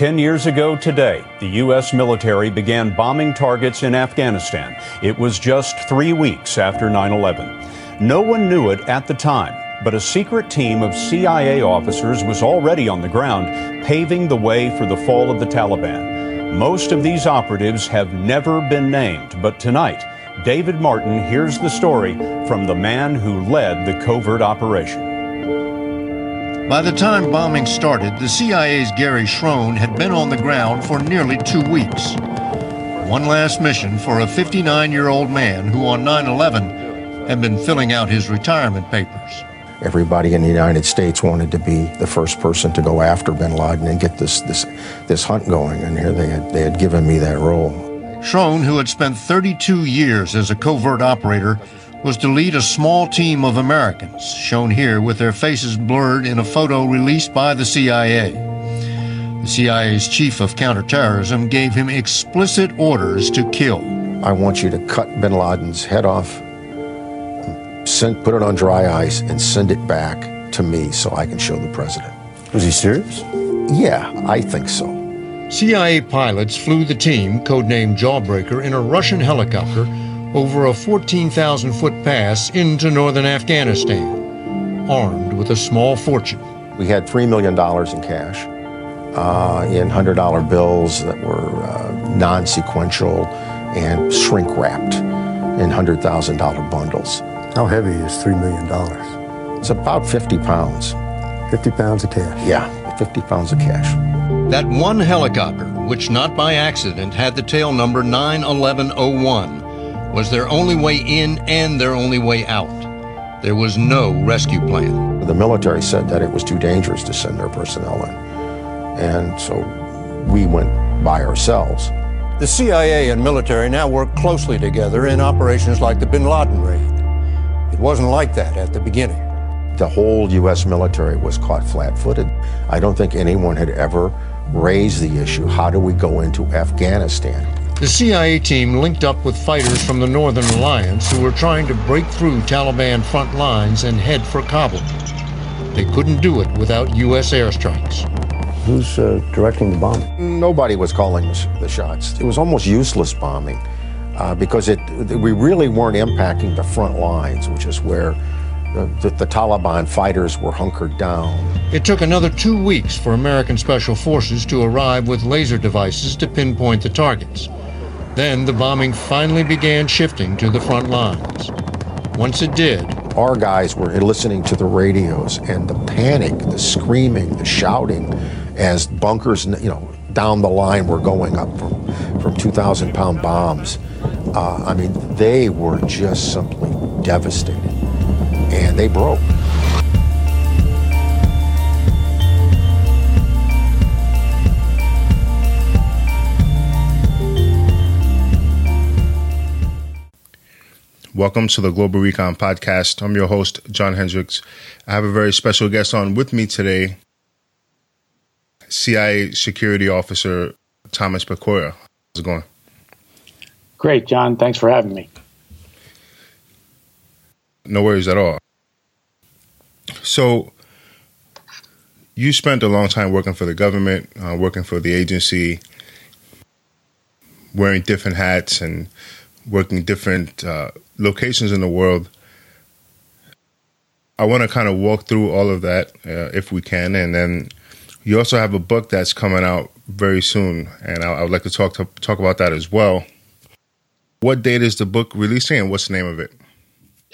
Ten years ago today, the U.S. military began bombing targets in Afghanistan. It was just three weeks after 9 11. No one knew it at the time, but a secret team of CIA officers was already on the ground, paving the way for the fall of the Taliban. Most of these operatives have never been named, but tonight, David Martin hears the story from the man who led the covert operation. By the time bombing started, the CIA's Gary Schroen had been on the ground for nearly two weeks. One last mission for a 59 year old man who on 9 11 had been filling out his retirement papers. Everybody in the United States wanted to be the first person to go after bin Laden and get this, this, this hunt going, and here they had, they had given me that role. Schroen, who had spent 32 years as a covert operator, was to lead a small team of Americans, shown here with their faces blurred in a photo released by the CIA. The CIA's chief of counterterrorism gave him explicit orders to kill. I want you to cut bin Laden's head off, send, put it on dry ice, and send it back to me so I can show the president. Was he serious? Yeah, I think so. CIA pilots flew the team, codenamed Jawbreaker, in a Russian helicopter over a 14,000 foot pass into northern Afghanistan, armed with a small fortune. We had $3 million in cash, uh, in $100 bills that were uh, non sequential and shrink wrapped in $100,000 bundles. How heavy is $3 million? It's about 50 pounds. 50 pounds of cash? Yeah, 50 pounds of cash. That one helicopter, which not by accident had the tail number 91101, was their only way in and their only way out. There was no rescue plan. The military said that it was too dangerous to send their personnel in. And so we went by ourselves. The CIA and military now work closely together in operations like the bin Laden raid. It wasn't like that at the beginning. The whole U.S. military was caught flat footed. I don't think anyone had ever raised the issue how do we go into Afghanistan? The CIA team linked up with fighters from the Northern Alliance who were trying to break through Taliban front lines and head for Kabul. They couldn't do it without U.S. airstrikes. Who's uh, directing the bombing? Nobody was calling the shots. It was almost useless bombing uh, because it, we really weren't impacting the front lines, which is where the, the, the, Taliban fighters were hunkered down. It took another two weeks for American special forces to arrive with laser devices to pinpoint the targets. Then the bombing finally began shifting to the front lines. Once it did, our guys were listening to the radios and the panic, the screaming, the shouting as bunkers, you know, down the line were going up from, from 2,000 pound bombs. Uh, I mean, they were just simply devastated. And they broke. Welcome to the Global Recon Podcast. I'm your host, John Hendricks. I have a very special guest on with me today, CIA Security Officer Thomas Pecora. How's it going? Great, John. Thanks for having me. No worries at all. So, you spent a long time working for the government, uh, working for the agency, wearing different hats and working different uh, locations in the world. I want to kind of walk through all of that uh, if we can, and then you also have a book that's coming out very soon, and I, I would like to talk to talk about that as well. What date is the book releasing, and what's the name of it?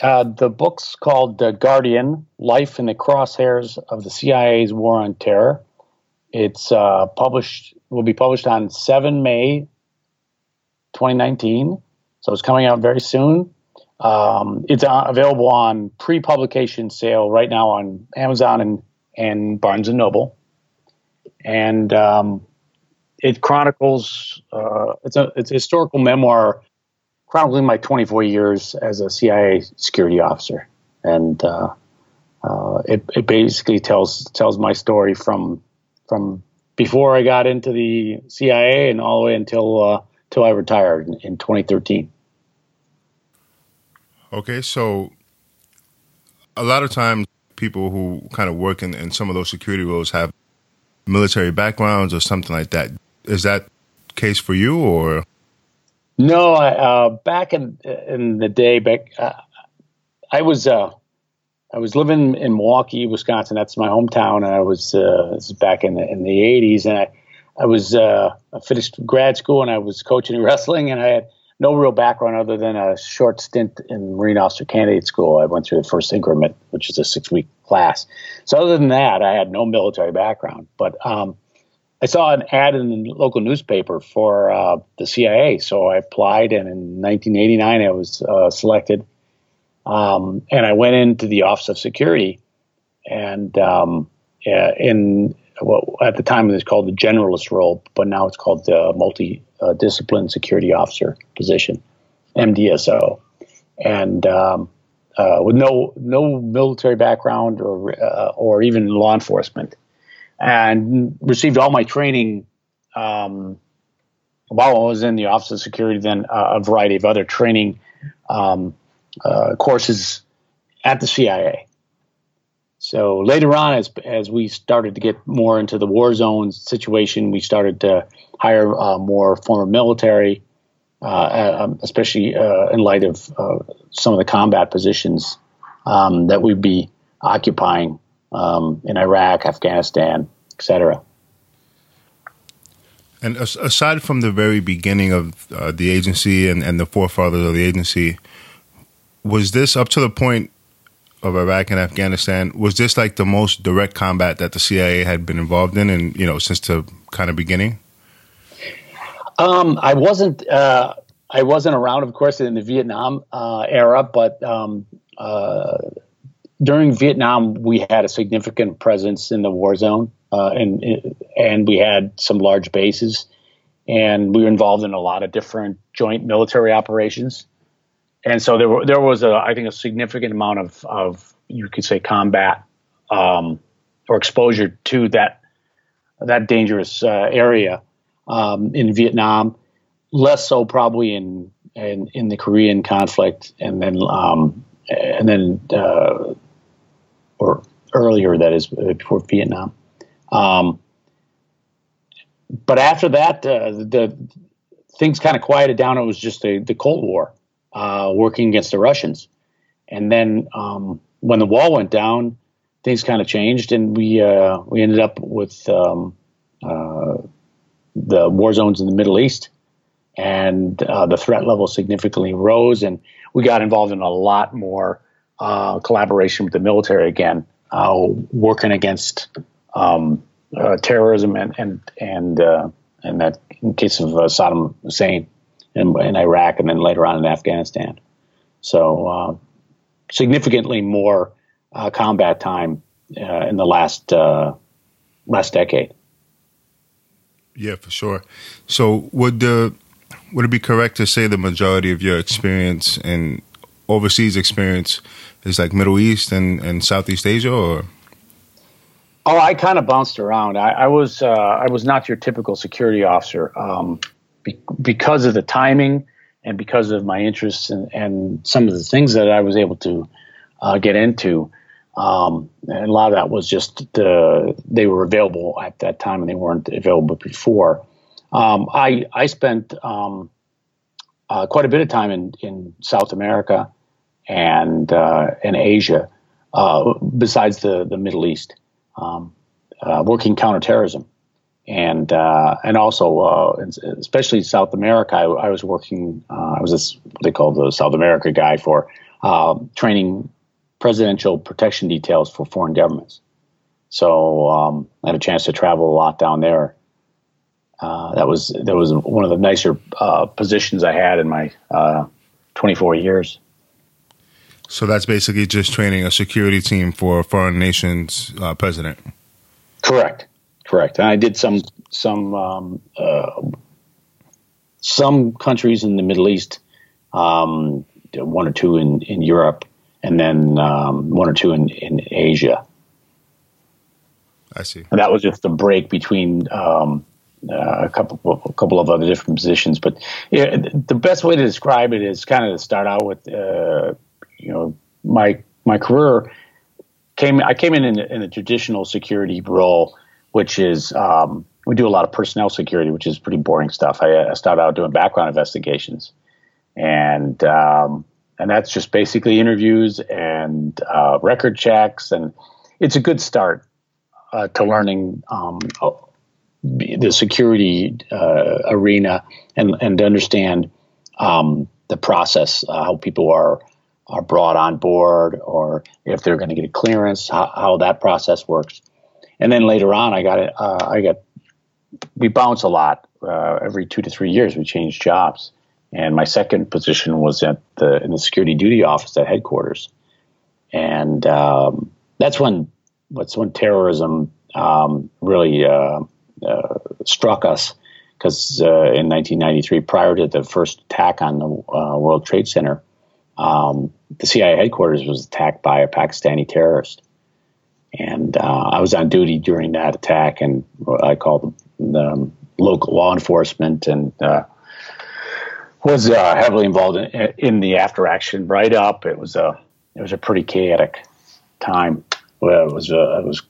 Uh, the book's called "The Guardian: Life in the Crosshairs of the CIA's War on Terror." It's uh, published. Will be published on seven May, 2019. So it's coming out very soon. Um, it's uh, available on pre-publication sale right now on Amazon and, and Barnes and Noble, and um, it chronicles. Uh, it's a it's a historical memoir chronicling my 24 years as a CIA security officer, and uh, uh, it, it basically tells tells my story from from before I got into the CIA and all the way until uh, until I retired in, in 2013. Okay, so a lot of times people who kind of work in, in some of those security roles have military backgrounds or something like that. Is that case for you or? No, uh, back in in the day, back uh, I was uh, I was living in Milwaukee, Wisconsin. That's my hometown, and I was uh, this is back in the in the '80s, and I I was uh, I finished grad school, and I was coaching wrestling, and I had no real background other than a short stint in Marine Officer Candidate School. I went through the first increment, which is a six week class. So other than that, I had no military background. But um, I saw an ad in the local newspaper for uh, the CIA, so I applied, and in 1989 I was uh, selected. Um, and I went into the Office of Security, and um, in what at the time it was called the generalist role, but now it's called the multi uh, discipline security officer position, MDSO, and um, uh, with no no military background or uh, or even law enforcement, and received all my training um, while I was in the Office of Security. Then uh, a variety of other training um, uh, courses at the CIA. So later on, as as we started to get more into the war zones situation, we started to hire uh, more former military, uh, uh um, especially uh, in light of uh, some of the combat positions um, that we'd be occupying um, in Iraq, Afghanistan, etc. And aside from the very beginning of uh, the agency and, and the forefathers of the agency, was this up to the point of Iraq and Afghanistan, was this like the most direct combat that the CIA had been involved in, and you know, since the kind of beginning? Um, I wasn't. Uh, I wasn't around, of course, in the Vietnam uh, era, but um, uh, during Vietnam, we had a significant presence in the war zone, uh, and and we had some large bases, and we were involved in a lot of different joint military operations and so there were, there was a I think a significant amount of of you could say combat um, or exposure to that that dangerous uh, area um, in Vietnam, less so probably in in, in the Korean conflict, and then um, and then uh, or earlier that is uh, before Vietnam. Um, but after that, uh, the things kind of quieted down. It was just the, the Cold War, uh, working against the Russians. And then um, when the wall went down, things kind of changed, and we uh, we ended up with um, uh, the war zones in the Middle East, and uh, the threat level significantly rose, and we got involved in a lot more uh, collaboration with the military again, working against um, terrorism and and and and that in case of Saddam Hussein in, in Iraq and then later on in Afghanistan. So uh, significantly more uh, combat time uh, in the last uh, last decade. Yeah, for sure. So would the would it be correct to say the majority of your experience and overseas experience is like Middle East and, and Southeast Asia, or? Oh, I kind of bounced around. I, I was uh, I was not your typical security officer. Um, be- because of the timing and because of my interests and, and, some of the things that I was able to uh, get into. Um, and a lot of that was just the, they were available at that time and they weren't available before. Um, I, I spent um, uh, quite a bit of time in, in South America and uh, in Asia, uh, besides the, the Middle East, um, uh, working counterterrorism and uh, and also uh, especially South America. I, I was working. Uh, I was this what they call the South America guy for um, training presidential protection details for foreign governments. So um, I had a chance to travel a lot down there. Uh, that was that was one of the nicer uh, positions I had in my uh, 24 years. So that's basically just training a security team for a foreign nation's president. Correct. Correct. And I did some some um, uh, some countries in the Middle East, um, one or two in, in Europe, and then um, one or two in, in Asia. I see. And that was just a break between um, uh, a couple a couple of other different positions. But yeah, the best way to describe it is kind of to start out with, uh, you know, my my career came. I came in in, in a traditional security role which is um, we do a lot of personnel security, which is pretty boring stuff. I, I started out doing background investigations, and um, and that's just basically interviews and uh, record checks, and it's a good start uh, to learning um, the security uh, arena and and to understand um, the process, uh, how people are are brought on board, or if they're going to get a clearance, how, how, that process works. And then later on, I got uh, I got we bounce a lot. Uh, every two to three years, we change jobs. And my second position was at the in the security duty office at headquarters, and um, that's when what's when terrorism um, really uh, uh, struck us because uh, in 1993, prior to the first attack on the uh, World Trade Center, um, the CIA headquarters was attacked by a Pakistani terrorist, and uh, I was on duty during that attack, and I called the um, local law enforcement and uh, was uh, heavily involved in, in, the after action right up. It was a it was a pretty chaotic time. Well, it was a, it was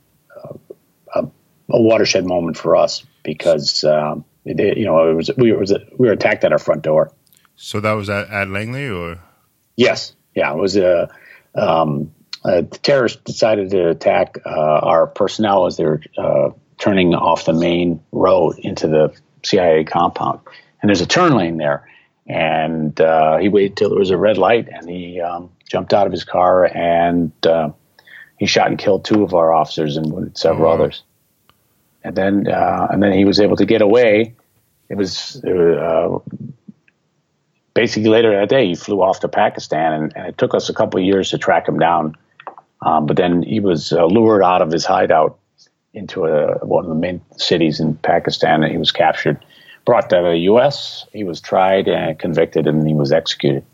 a, a, watershed moment for us because um, it, you know it was we were we were attacked at our front door. So that was at, at Langley, or yes, yeah, it was a. Um, uh, the terrorists decided to attack uh, our personnel as they were uh, turning off the main road into the CIA compound. And there's a turn lane there. And uh, he waited till there was a red light and he um, jumped out of his car and uh, he shot and killed two of our officers and wounded several mm-hmm. others. And then, uh, and then he was able to get away. It was, uh, basically later that day, he flew off to Pakistan and, and it took us a couple of years to track him down. Um, but then he was uh, lured out of his hideout into a, one of the main cities in Pakistan, and he was captured, brought to the U.S. He was tried and convicted, and he was executed.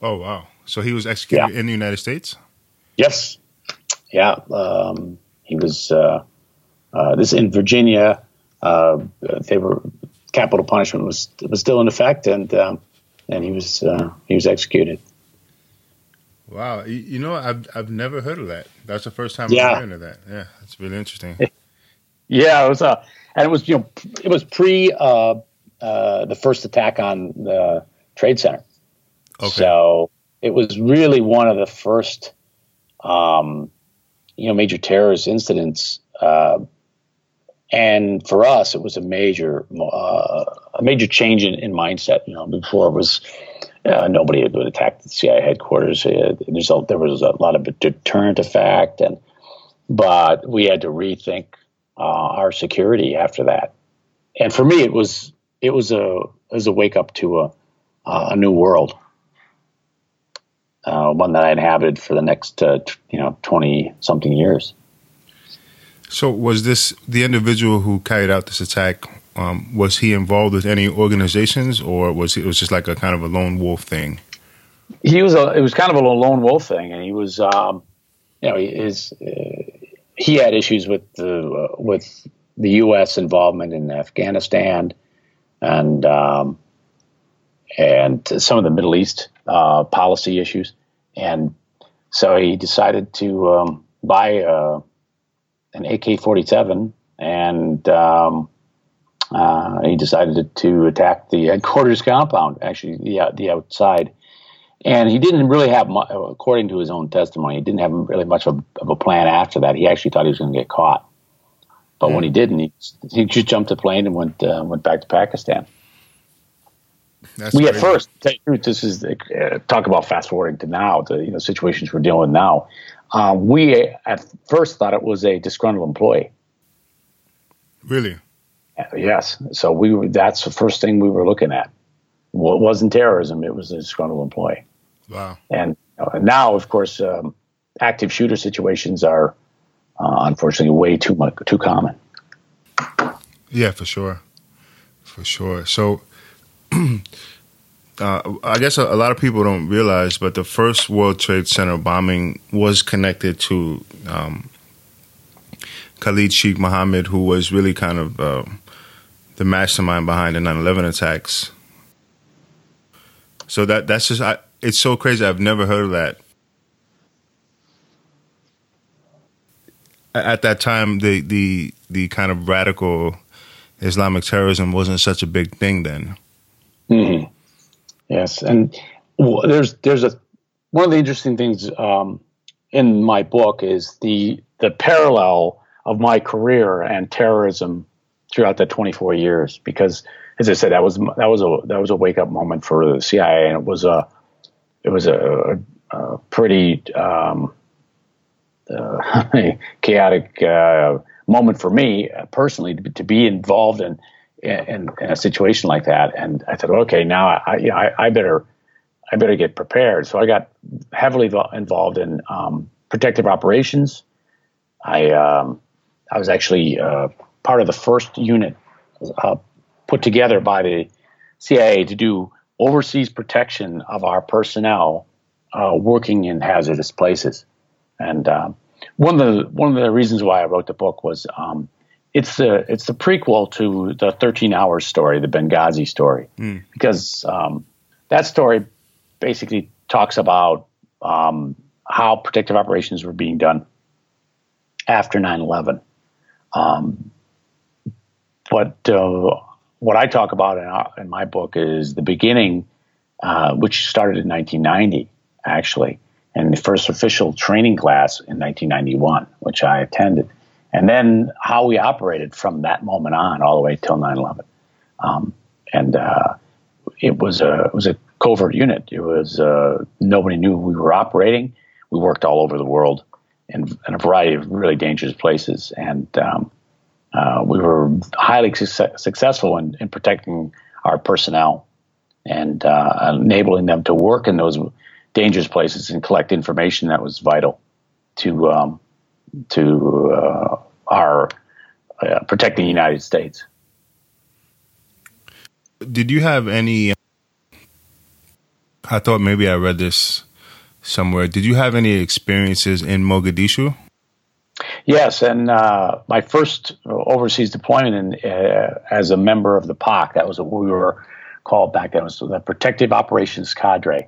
Oh wow! So he was executed yeah. in the United States. Yes. Yeah. Um, he was. Uh, uh, this in Virginia. Uh, they were capital punishment was was still in effect, and um, and he was uh, he was executed. Wow, you, you, know, I've I've never heard of that. That's the first time yeah. I'm hearing of that. Yeah, it's really interesting. yeah, it was uh, and it was you know it was pre uh, uh, the first attack on the trade center. Okay. So it was really one of the first, um, you know, major terrorist incidents. Uh, and for us, it was a major, uh, a major change in, in mindset. You know, before it was uh, nobody had attacked the CIA headquarters. Uh, there was a lot of deterrent effect, and but we had to rethink uh, our security after that. And for me, it was it was a it was a wake up to a a new world, uh, one that I inhabited for the next uh, t- you know twenty something years. So, was this the individual who carried out this attack um, was he involved with any organizations, or was it was just like a kind of a lone wolf thing? He was a. It was kind of a lone wolf thing, and he was, um, you know, his uh, he had issues with the uh, with the U.S. involvement in Afghanistan, and um, and some of the Middle East uh, policy issues, and so he decided to um, buy uh, an AK-47 and um, uh, he decided to attack the headquarters compound, actually the the outside. And he didn't really have, much, according to his own testimony, he didn't have really much of, of a plan after that. He actually thought he was going to get caught, but when he didn't, he, he just jumped the plane and went uh, went back to Pakistan. That's we at first, tell you this is uh, talk about fast forwarding to now, the you know situations we're dealing with now. Uh, we at first thought it was a disgruntled employee. Really? Yes. So we were, that's the first thing we were looking at. Well, it wasn't terrorism; it was a disgruntled employee. Wow. And uh, now, of course, um, active shooter situations are uh, unfortunately way too much too common. Yeah, for sure, for sure. So. Uh, I guess a, a, lot of people don't realize, but the first World Trade Center bombing was connected to um, Khalid Sheikh Mohammed, who was really kind of uh, the mastermind behind the 9/11 attacks. So that that's just I, it's so crazy. I've never heard of that. at that time the the the kind of radical Islamic terrorism wasn't such a big thing then. Mm-hmm. Yes, and there's there's a one of the interesting things um, in my book is the the parallel of my career and terrorism throughout that 24 years because as I said that was that was a that was a wake up moment for the CIA and it was a it was a, a pretty um, uh, chaotic uh, moment for me uh, personally to, to, be involved in, in, in a situation like that. And I thought okay now I you know, I, I better I better get prepared. So I got heavily involved in um, protective operations. I um, I was actually uh, part of the first unit uh, put together by the CIA to do overseas protection of our personnel uh, working in hazardous places. And um, one of the one of the reasons why I wrote the book was um, it's the it's the prequel to the 13 hours story, the Benghazi story, mm. because um, that story basically talks about um, how protective operations were being done after 9/11. Um, but uh, what I talk about in, our, in, my book is the beginning, uh, which started in 1990, actually, and the first official training class in 1991, which I attended, and then how we operated from that moment on all the way till 9/11. Um, and uh, it was a it was a covert unit. It was uh, nobody knew we were operating. We worked all over the world in, in a variety of really dangerous places, and um, uh, we were highly su- successful in, in, protecting our personnel and uh, enabling them to work in those dangerous places and collect information that was vital to um, to uh, our uh, protecting the United States. Did you have any? I thought maybe I read this somewhere. Did you have any experiences in Mogadishu? Yes, and uh, my first overseas deployment in, uh, as a member of the POC, that was what we were called back then, was the Protective Operations Cadre,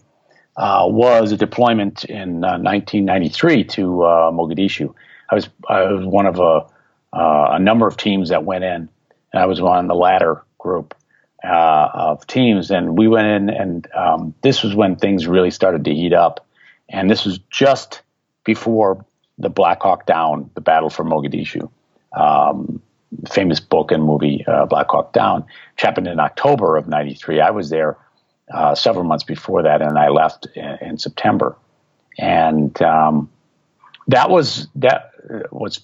uh, was a deployment in 1993 uh, to uh, Mogadishu. I was I was one of a, uh, a number of teams that went in, and I was on the latter group of teams, and we went in, and um, this was when things really started to heat up and this was just before the Black Hawk Down, the battle for Mogadishu. Um, famous book and movie, uh, Black Hawk Down, which happened in October of 93. I was there uh, several months before that, and I left in, in September. And um, that was that. What's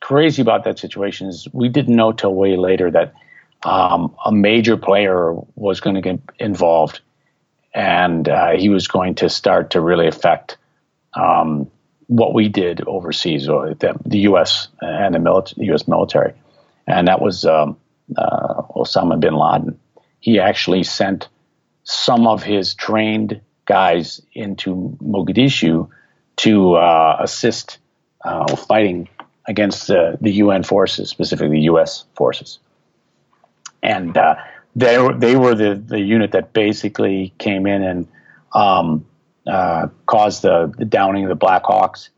crazy about that situation is we didn't know till way later that um, a major player was going to get involved and uh, he was going to start to really affect um, what we did overseas, or the, the U.S. and the, U.S. military, and that was um, uh, Osama bin Laden. He actually sent some of his trained guys into Mogadishu to uh, assist uh, fighting against the UN forces, specifically the U.S. forces, and uh, they were they were the the unit that basically came in and um, uh, caused the, the, downing of the Black Hawks.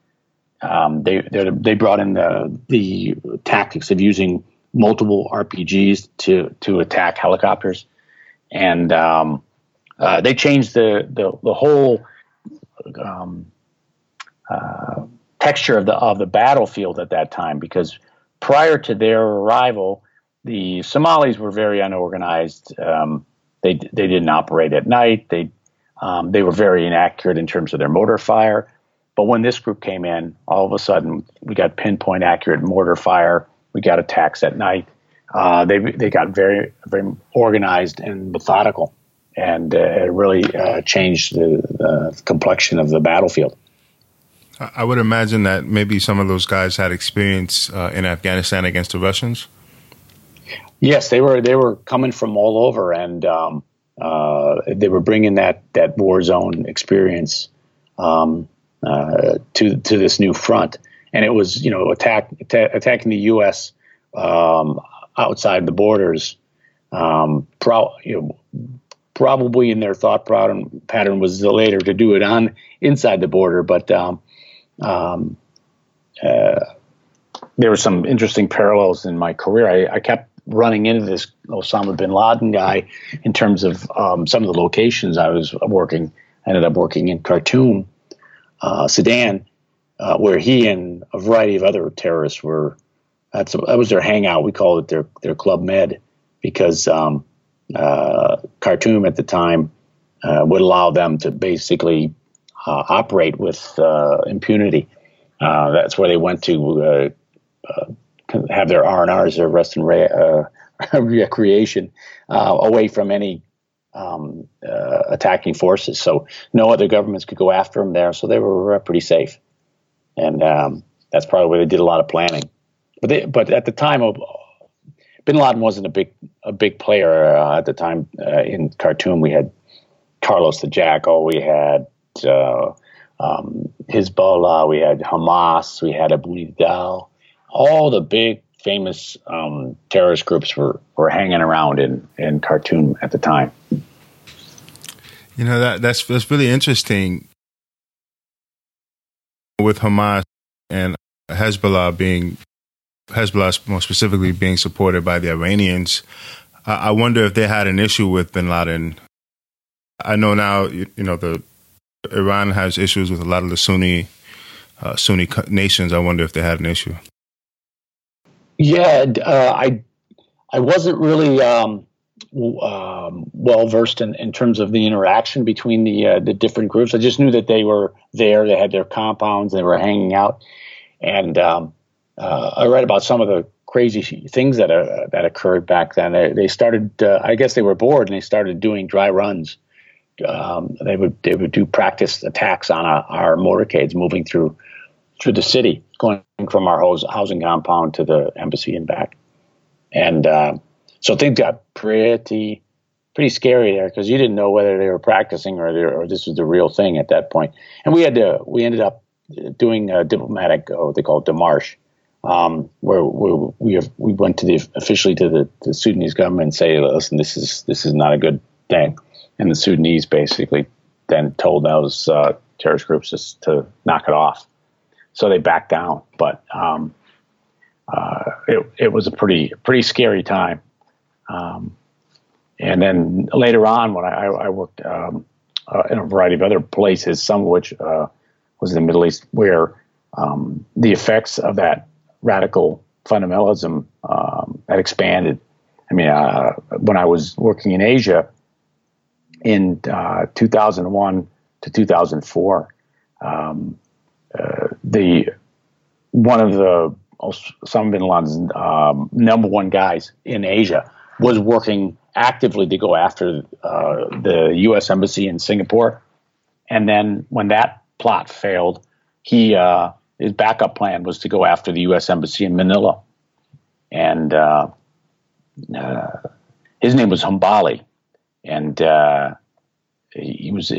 Um, they they brought in the the tactics of using multiple RPGs to to attack helicopters, and um, uh, they changed the the, the whole um, uh, texture of the of the battlefield at that time because prior to their arrival the Somalis were very unorganized. Um, they they didn't operate at night. They um, they were very inaccurate in terms of their mortar fire. But when this group came in, all of a sudden we got pinpoint accurate mortar fire. We got attacks at night. Uh, they they got very very organized and methodical, and uh, it really uh, changed the, the complexion of the battlefield. I would imagine that maybe some of those guys had experience uh, in Afghanistan against the Russians. Yes, they were they were coming from all over, and um, uh, they were bringing that that war zone experience um, uh, to to this new front, and it was you know attack, attack attacking the U.S. Um, outside the borders. Um, pro, you know, probably in their thought pattern pattern was later to do it on inside the border, but um, um, uh, there were some interesting parallels in my career. I, I, kept running into this Osama bin Laden guy in terms of um, some of the locations I was working. I ended up working in Khartoum, uh, Sudan, uh, where he and a variety of other terrorists were. That's that was their hangout. We called it their their Club Med because um, uh, Khartoum at the time uh, would allow them to basically uh, operate with uh, impunity. that's where they went to have their R and R's, their rest and re- recreation, away from any um, uh, attacking forces. So no other governments could go after them there. So they were uh, pretty safe, and um, that's probably where they did a lot of planning. But they, but at the time, of, Bin Laden wasn't a big a big player uh, at the time uh, in Khartoum. We had Carlos the Jackal, we had uh, um, Hezbollah, we had Hamas, we had Abu Nidal. All the big famous um, terrorist groups were, were hanging around in, in Khartoum at the time. You know that that's that's really interesting with Hamas and Hezbollah being Hezbollah more specifically being supported by the Iranians. I wonder if they had an issue with Bin Laden. I know now, you, know, the Iran has issues with a lot of the Sunni uh, Sunni nations. I wonder if they had an issue. Yeah, uh, I I wasn't really um, um, well versed in, in terms of the interaction between the uh, the different groups. I just knew that they were there. They had their compounds. They were hanging out, and um, uh, I read about some of the crazy things that uh, that occurred back then. They, they started. Uh, I guess they were bored and they started doing dry runs. Um, they would they would do practice attacks on our, our motorcades moving through through the city, going from our housing compound to the embassy and back. And uh, so things got pretty pretty scary there because you didn't know whether they were practicing or or this was the real thing at that point. And we had to we ended up doing a diplomatic uh, what they call demarche, um, where, we have, we went to the officially to the, the Sudanese government and say, listen, this is this is not a good thing. And the Sudanese basically then told those uh, terrorist groups just to knock it off so they backed down. But um, uh, it it was a pretty pretty scary time. Um, and then later on, when I, I worked um, uh, in a variety of other places, some of which uh, was in the Middle East, where um, the effects of that radical fundamentalism um, had expanded. I mean, uh, when I was working in Asia in uh, 2001 to 2004, um, uh, the one of the Osama bin Laden's um, number one guys in Asia was working actively to go after uh, the U.S. embassy in Singapore, and then when that plot failed, he uh, his backup plan was to go after the U.S. embassy in Manila, and uh, uh, his name was Hambali, and he was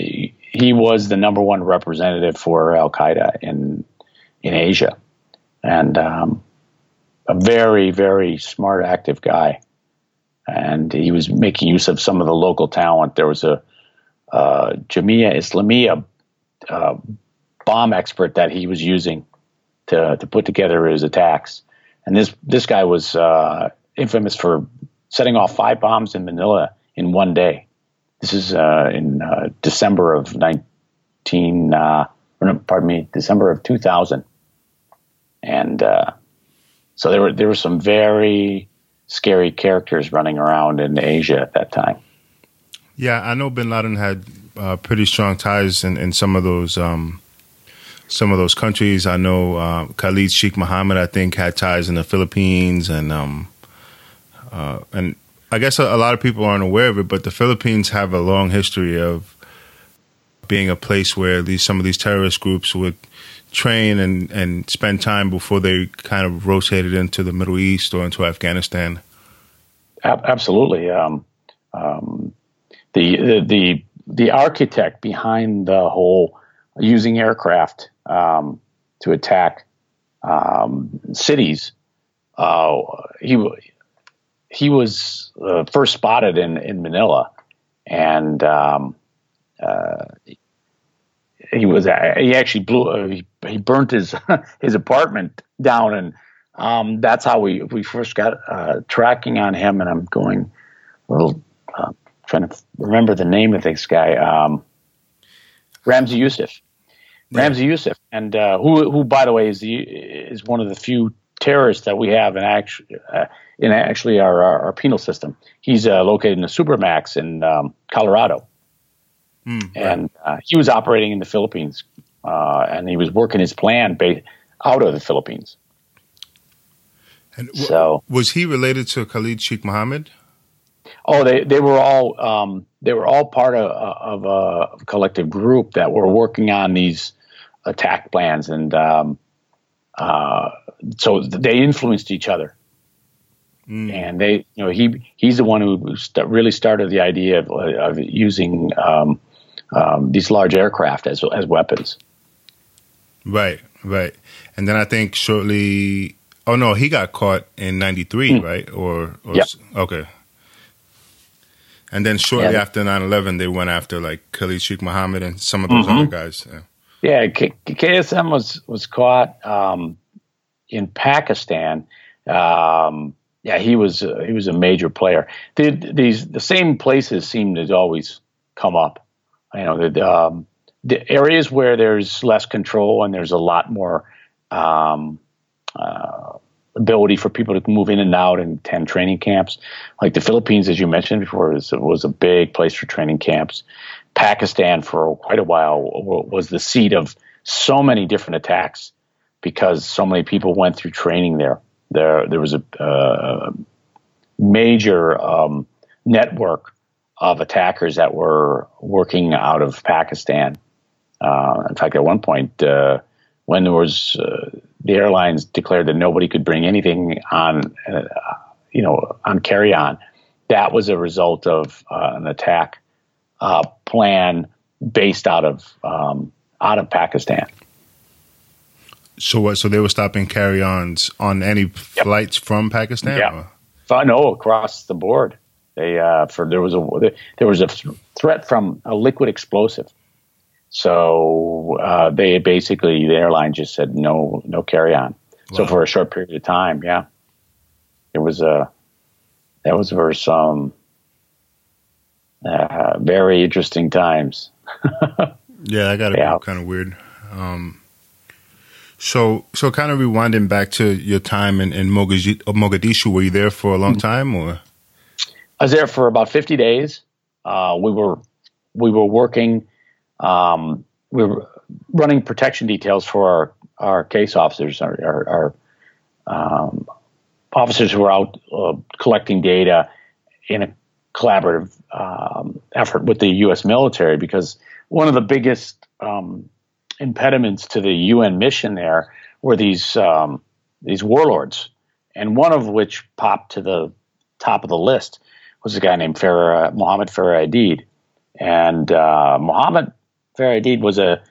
he was the number one representative for Al Qaeda in in Asia, and um, a very very smart, active guy. And he was making use of some of the local talent. There was a uh, Jemaah Islamiyah uh, bomb expert that he was using to to put together his attacks. And this this guy was uh, infamous for setting off five bombs in Manila in one day. This is uh, in uh, December of 19, uh, pardon me, December of 2000. And uh, so there were there were some very scary characters running around in Asia at that time. Yeah, I know Bin Laden had uh, pretty strong ties in, in some of those um, some of those countries. I know uh, Khalid Sheikh Mohammed, I think, had ties in the Philippines, and um, uh, and I guess a, a, lot of people aren't aware of it, but the Philippines have a long history of being a place where these some of these terrorist groups would train and, and spend time before they kind of rotated into the Middle East or into Afghanistan. Absolutely. Um, um, the, the, the architect behind the whole using aircraft um, to attack um, cities, uh, he he was uh, first spotted in, in Manila, and um, uh, he was he actually blew uh, he, he burnt his his apartment down. And um, that's how we we first got uh, tracking on him, and I'm going a little uh, trying to remember the name of this guy, um, Ramzi Youssef. Yeah. Ramzi Youssef, and uh, who who by the way is the is one of the few terrorists that we have in actually uh, in actually our, our, our penal system. He's uh, located in the Supermax in um, Colorado, mm, right. and uh, he was operating in the Philippines, and he was working his plan ba- out of the Philippines. And w- so was he related to Khalid Sheikh Mohammed? Oh, they they were all um, they were all part of, of a collective group that were working on these attack plans, and um, uh, so they influenced each other. Mm. And they, you know, he he's the one who st- really started the idea of, of using um, um, these large aircraft as as weapons. Right, right. And then I think shortly Oh no, he got caught in '93, mm. right? Or, or yep. okay. And then shortly yeah. after 9-11, they went after like Khalid Sheikh Mohammed and some of those mm-hmm. other guys. Yeah, yeah K- KSM was was caught um, in Pakistan. Um, yeah, he was uh, he was a major player. The, these the same places seem to always come up. You know, the, um, the areas where there's less control and there's a lot more um, uh, ability for people to move in and out and attend training camps. Like the Philippines, as you mentioned before, was, was a big place for training camps. Pakistan, for quite a while, was the seat of so many different attacks because so many people went through training there. There, there was a uh, major um, network of attackers that were working out of Pakistan. Uh, in fact, at one point, uh, when there was uh, the airlines declared that nobody could bring anything on, uh, you know, on carry on. That was a result of uh, an attack plan based out of um, out of Pakistan. So what? So they were stopping carry-ons on any yep. flights from Pakistan? Yeah, so, no, across the board. They uh, for there was a there was a threat from a liquid explosive so uh, they basically the airline just said no, no carry on. Wow. So for a short period of time, yeah, it was a uh, that was for some uh, very interesting times. yeah, I got it yeah. kind of weird. Um, so, so kind of rewinding back to your time in, in Mogadishu, were you there for a long mm-hmm. time, or? I was there for about fifty days. Uh, we were we were working um, we were running protection details for our, our case officers, our, our, our um, officers who were out uh, collecting data in a collaborative um, effort with the U.S. military because one of the biggest um, impediments to the UN mission there were these um, these warlords, and one of which popped to the top of the list was a guy named Farah, Mohammed Farah Aidid. And uh, Mohammed Farah was a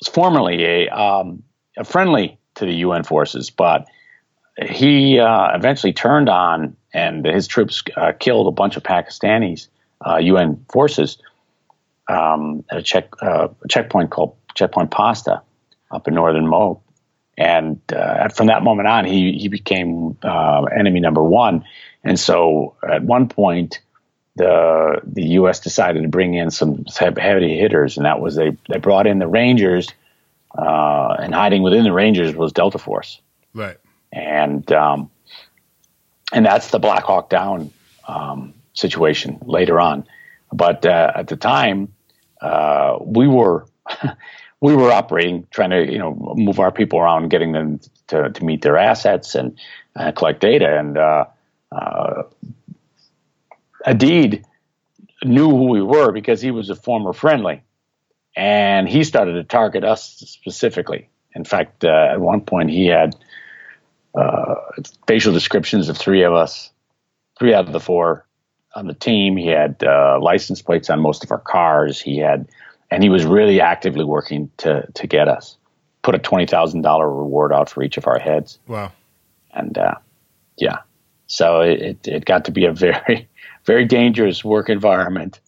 was formerly a um, a friendly to the UN forces, but he uh, eventually turned on, and his troops uh, killed a bunch of Pakistanis uh, UN forces um, at a check uh, a checkpoint called checkpoint Pasta up in northern Mo. And uh, from that moment on, he he became uh, enemy number one. And so at one point, the the U.S. decided to bring in some heavy hitters, and that was they they brought in the Rangers, uh, and hiding within the Rangers was Delta Force, right? And um, and that's the Black Hawk Down um, situation later on, but uh, at the time uh, we were. we were operating, trying to you know move our people around, getting them to, to meet their assets and uh, collect data. And uh, uh, Aidid knew who we were because he was a former friendly, and he started to target us specifically. In fact, uh, at one point he had uh, facial descriptions of three of us, three out of the four on the team. He had uh, license plates on most of our cars. He had, and he was really actively working to to get us. Put a twenty thousand dollar reward out for each of our heads. Wow! And uh, yeah, so it, it got to be a very very dangerous work environment.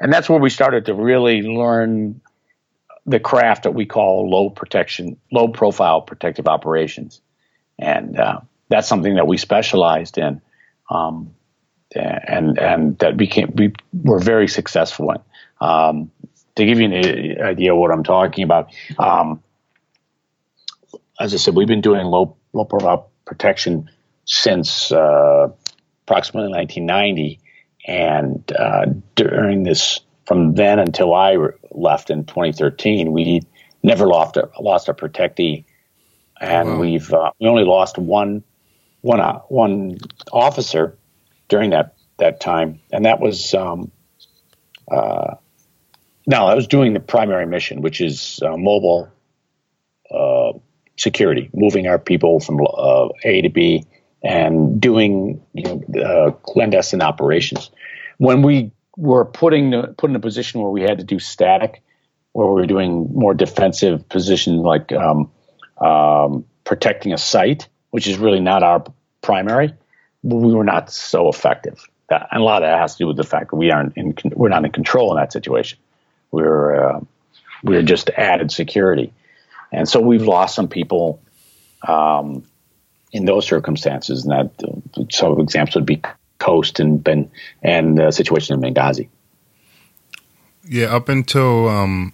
And that's where we started to really learn the craft that we call low protection, low profile protective operations, and uh, that's something that we specialized in, um, and and that became we were very successful in. Um, to give you an idea of what I'm talking about, um, as I said, we've been doing low low profile protection since uh, approximately 1990, and uh, during this from then until I left in 2013, we never lost a, lost a protectee, and wow. we've uh, we only lost one one uh, one officer during that that time, and that was um, uh, now I was doing the primary mission, which is uh, mobile uh, security, moving our people from uh, A to B, and doing you know, clandestine operations. When we were putting put in a position where we had to do static, where we were doing more defensive positions like um, um, protecting a site, which is really not our primary. We were not so effective. That, and a lot of that has to do with the fact that we aren't in we're not in control in that situation. We're uh, we're just added security, and so we've lost some people um, in those circumstances. And that some examples would be Khost and Ben and the situation in Benghazi. Yeah, up until um,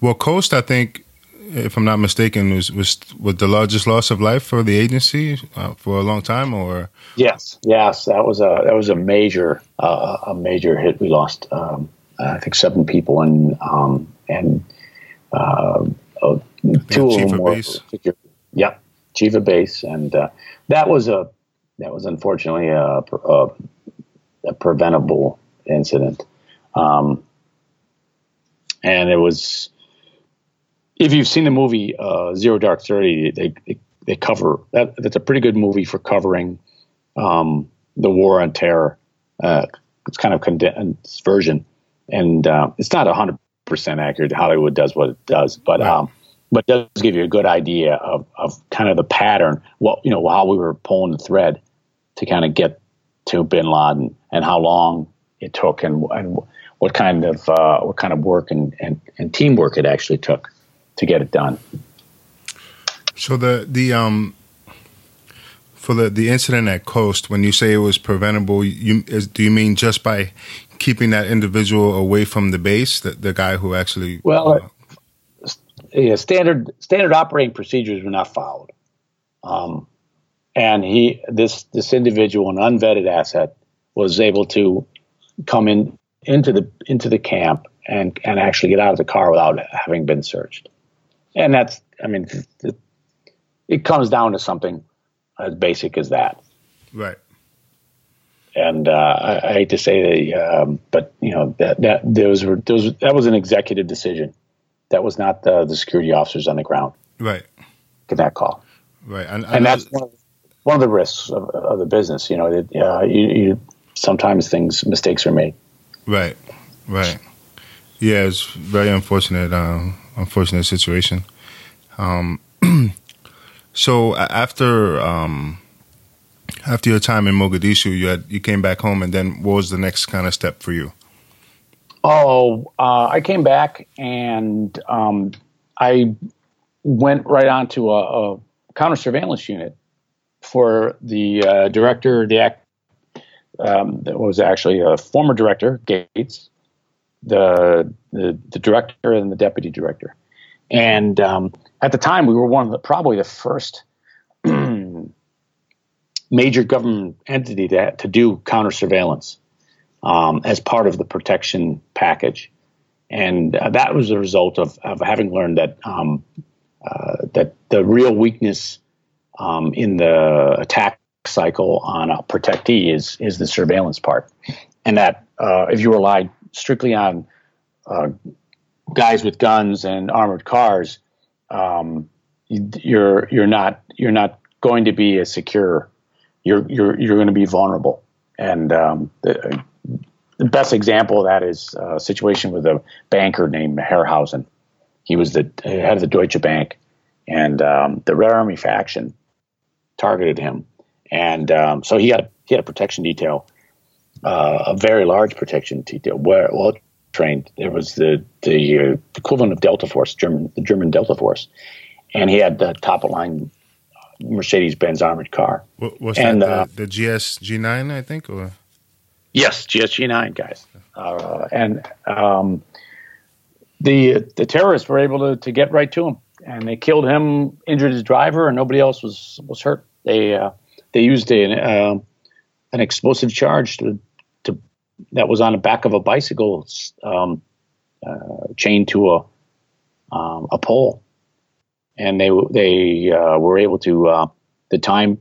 well, Khost, I think, if I'm not mistaken, was was was the largest loss of life for the agency uh, for a long time, or yes, yes, that was a that was a major uh, a major hit. We lost, um, I think, seven people, and um, and uh, two of them were, yeah, chief of base, and uh, that was a that was unfortunately a, a, a preventable incident. Um, and it was, if you've seen the movie uh, Zero Dark Thirty, they, they, they cover that. That's a pretty good movie for covering um, the war on terror. Uh, it's kind of condensed version, and uh, it's not hundred percent accurate. Hollywood does what it does, but right. um, but does give you a good idea of, of kind of the pattern. What you know, how we were pulling the thread to kind of get to Bin Laden and how long it took and, and what kind of uh, what kind of work and, and, and teamwork it actually took to get it done. So the the um for the the incident at Khost, when you say it was preventable, you is, do you mean just by keeping that individual away from the base, the, the guy who actually? Well, uh, yeah, standard standard operating procedures were not followed. Um, and he this this individual, an unvetted asset, was able to come in into the into the camp and and actually get out of the car without having been searched. And that's, I mean, it, it comes down to something as basic as that. Right. And uh, I, I, hate to say that, um, but you know that that those were those that was an executive decision. That was not the, the security officers on the ground. Right. Get that call. Right. And, and, and that's one of, one of the risks of, of the business. You know, that uh, you, you, sometimes things mistakes are made. Right, right. Yeah, it's very unfortunate, uh, unfortunate situation. Um, so after um, after your time in Mogadishu, you had you came back home, and then what was the next kind of step for you? Oh, uh, I came back and um, I went right on to a, a counter surveillance unit for the uh, director, the act, um, that was actually a former director, Gates, the, the, the director, and the deputy director. And um, at the time, we were one of the probably the first major government entity to, to do counter surveillance um, as part of the protection package. And uh, that was a result of, of having learned that um, uh, that the real weakness um, in the attack cycle on a protectee is is the surveillance part, and that uh, if you rely strictly on uh, guys with guns and armored cars, um, you're you're not you're not going to be as secure. You're you're you're going to be vulnerable, and um, the, the, best example of that is a situation with a banker named Herrhausen. He was the head of the Deutsche Bank, and um, the Red Army faction targeted him, and um, so he had he had a protection detail, uh, a very large protection detail. Where well, trained. There was the the uh, equivalent of Delta Force, German the German Delta Force, and he had the top of line Mercedes Benz armored car. What, was And, that uh, the, the GSG 9, I think, or yes, GSG 9 guys, uh, and um, the the terrorists were able to, to get right to him, and they killed him, injured his driver, and nobody else was was hurt. They uh, they used a, uh, an explosive charge to that was on the back of a bicycle um, uh, chained to a um, a pole, and they they uh, were able to uh, the time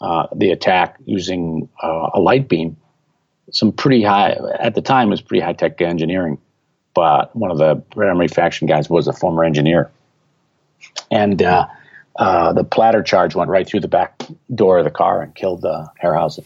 uh, the attack using uh, a light beam. Some pretty high at the time it was pretty high tech engineering, but one of the faction guys was a former engineer, and uh, the platter charge went right through the back door of the car and killed uh, Herrhausen,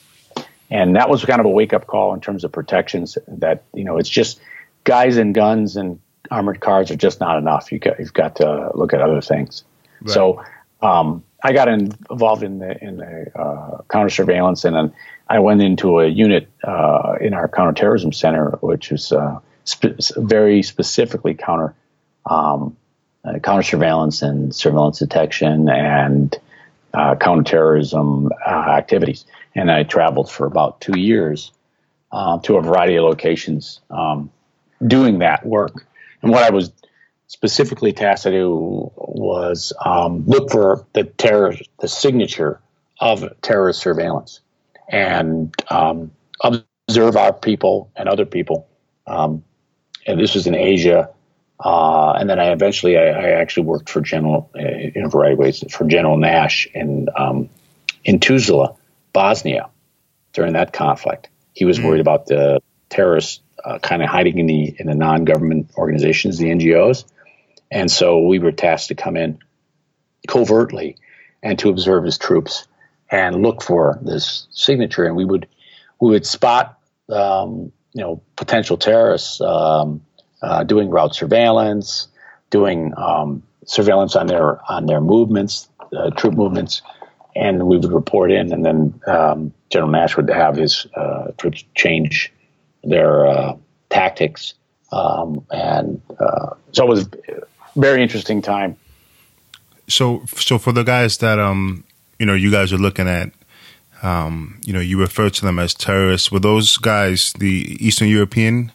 and that was kind of a wake up call in terms of protections. That you know it's just guys and guns and armored cars are just not enough. You got, you've got to look at other things. Right. So um, I got in, involved in the in the uh, counter surveillance, and then I went into a unit uh, in our counterterrorism center, which is uh, very specifically counter um, uh, counter surveillance and surveillance detection and uh, counterterrorism uh, activities. And I traveled for about two years uh, to a variety of locations um, doing that work. And what I was specifically tasked to do was um, look for the terror, the signature of terrorist surveillance, and um, observe our people and other people. Um, and this was in Asia, uh, and then I eventually I, I actually worked for General uh, in a variety of ways for General Nash in um, in Tuzla, Bosnia, during that conflict. He was worried about the terrorists uh, kind of hiding in the in the non-government organizations, the NGOs, and so we were tasked to come in covertly and to observe his troops and look for this signature. And we would we would spot um, you know potential terrorists um, uh, doing route surveillance, doing um, surveillance on their on their movements, uh, troop movements, and we would report in. And then um, General Nash would have his uh, troops change their uh, tactics, um, and uh, so it was a very interesting time. so so for the guys that um you know you guys are looking at um you know you refer to them as terrorists were those guys the eastern european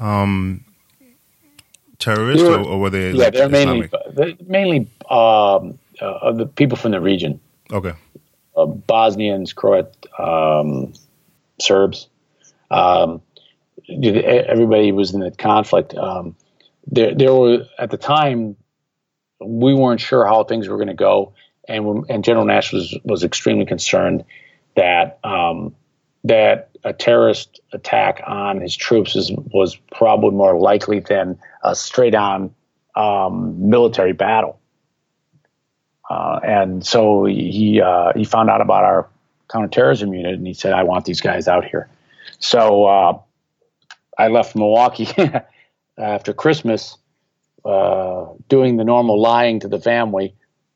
um terrorists They or, were- or were they Yeah, like they're mainly Islamic? they're mainly um, uh, the people from the region. Okay uh, Bosnians, Croat, um, Serbs. Um, everybody was in the conflict. Um, there, there were at the time we weren't sure how things were going to go, and and General Nash was was extremely concerned that um, that a terrorist attack on his troops is, was probably more likely than a straight on um, military battle. Uh, and so he uh, he found out about our counterterrorism unit, and he said, "I want these guys out here." So uh, I left Milwaukee after Christmas, uh, doing the normal lying to the family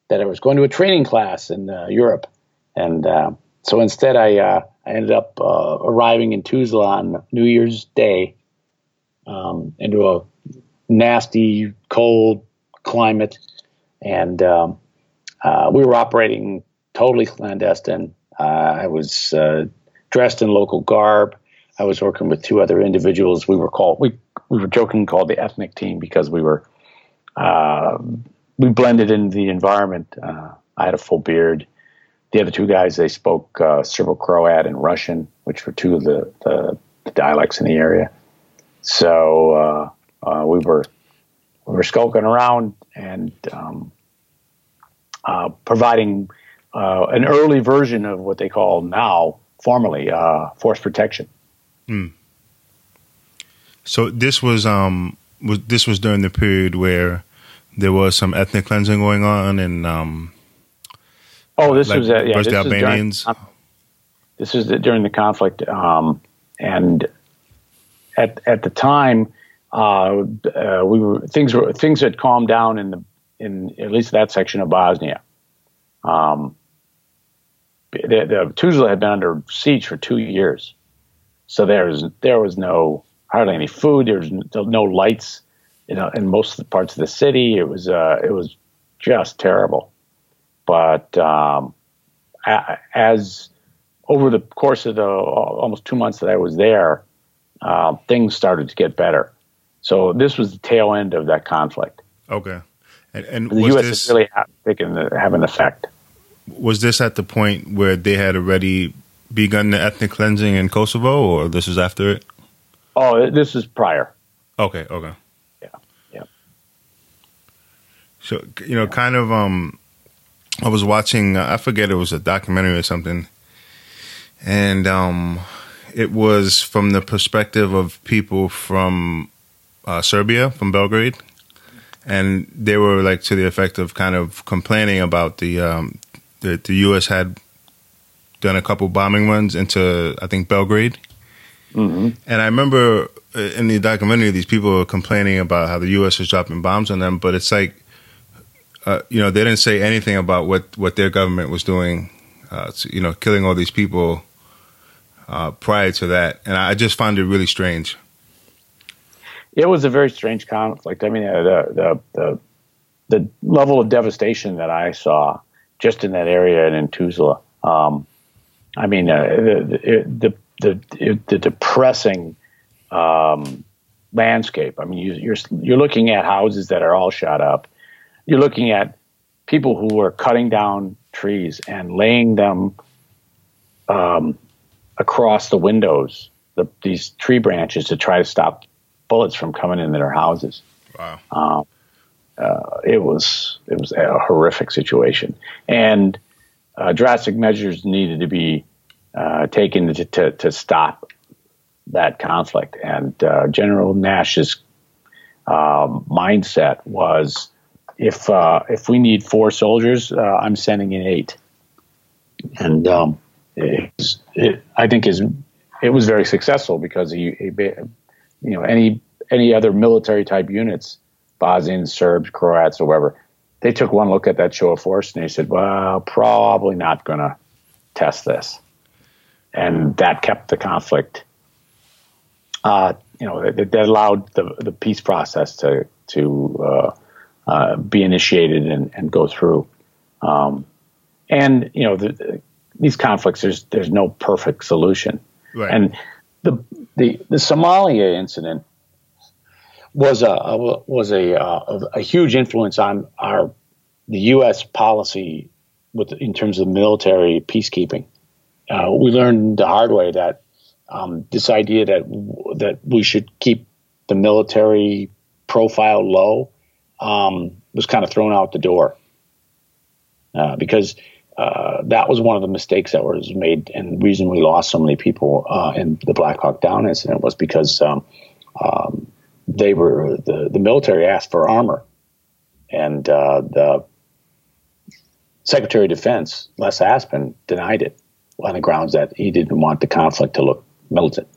that I was going to a training class in uh, Europe, and uh, so instead I I ended up arriving in Tuzla on New Year's Day um, into a nasty, cold climate, and um, uh, we were operating totally clandestine. Uh, I was uh, dressed in local garb. I was working with two other individuals. We were called we we were joking called the ethnic team because we were uh, we blended into the environment. Uh, I had a full beard. The other two guys they spoke uh, Serbo-Croat and Russian, which were two of the, the, the dialects in the area. So uh, we were we were skulking around and um, uh, providing uh, an early version of what they call now formally uh, force protection. so this was um was this was during the period where there was some ethnic cleansing going on and um Oh, this like was uh, yeah, this the was during- albanians this the, during the conflict, um, and at at the time, uh, uh, we were things were things had calmed down in the in at least that section of Bosnia. Um, the, the Tuzla had been under siege for two years, so there was there was no hardly any food. There was no lights, you know, in most of parts of the city. It was uh, it was just terrible. But um, as over the course of the almost two months that I was there, uh, things started to get better. So this was the tail end of that conflict. Okay, and, and the U.S. This, really taken have an effect. Was this at the point where they had already begun the ethnic cleansing in Kosovo, or this is after it? Oh, this is prior. Okay. Okay. Yeah. Yeah. So you know, kind of. Um, I was watching. Uh, I forget it was a documentary or something, and um, it was from the perspective of people from uh, Serbia, from Belgrade, and they were like to the effect of kind of complaining about the um, the, the U.S. had done a couple bombing runs into I think Belgrade, mm-hmm. and I remember uh, in the documentary these people were complaining about how the U.S. was dropping bombs on them, but it's like. Uh, you know, they didn't say anything about what, what their government was doing, uh, to, you know, killing all these people uh, prior to that, and I just found it really strange. It was a very strange conflict. I mean, uh, the, the the the level of devastation that I saw just in that area and in Tuzla. Um, I mean, uh, the, the, the the depressing um, landscape. I mean, you, you're you're looking at houses that are all shot up. You're looking at people who are cutting down trees and laying them um, across the windows, the, these tree branches to try to stop bullets from coming into their houses. Wow. Um, uh, it was it was a horrific situation, and uh, drastic measures needed to be uh, taken to, to, to, stop that conflict. And uh, General Nash's um, mindset was, if uh, if we need four soldiers, uh, I'm sending in eight. And um, it, it, I think is it was very successful because he, he, you know, any any other military type units, Bosnians, Serbs, Croats, or whatever, they took one look at that show of force and they said, "Well, probably not going to test this," and that kept the conflict. Uh, you know, that, that, allowed the the peace process to to uh, uh, be initiated and, and go through. Um, and you know, the, these conflicts, there's there's no perfect solution. Right. And the the the Somalia incident was a, was a, a, a huge influence on our the U.S. policy with in terms of military peacekeeping. Uh, we learned the hard way that um, this idea that that we should keep the military profile low um, was kind of thrown out the door uh, because uh, that was one of the mistakes that was made, and the reason we lost so many people uh, in the Black Hawk Down incident was because um, um, they were the the military asked for armor, and uh, the Secretary of Defense Les Aspin denied it on the grounds that he didn't want the conflict to look militant.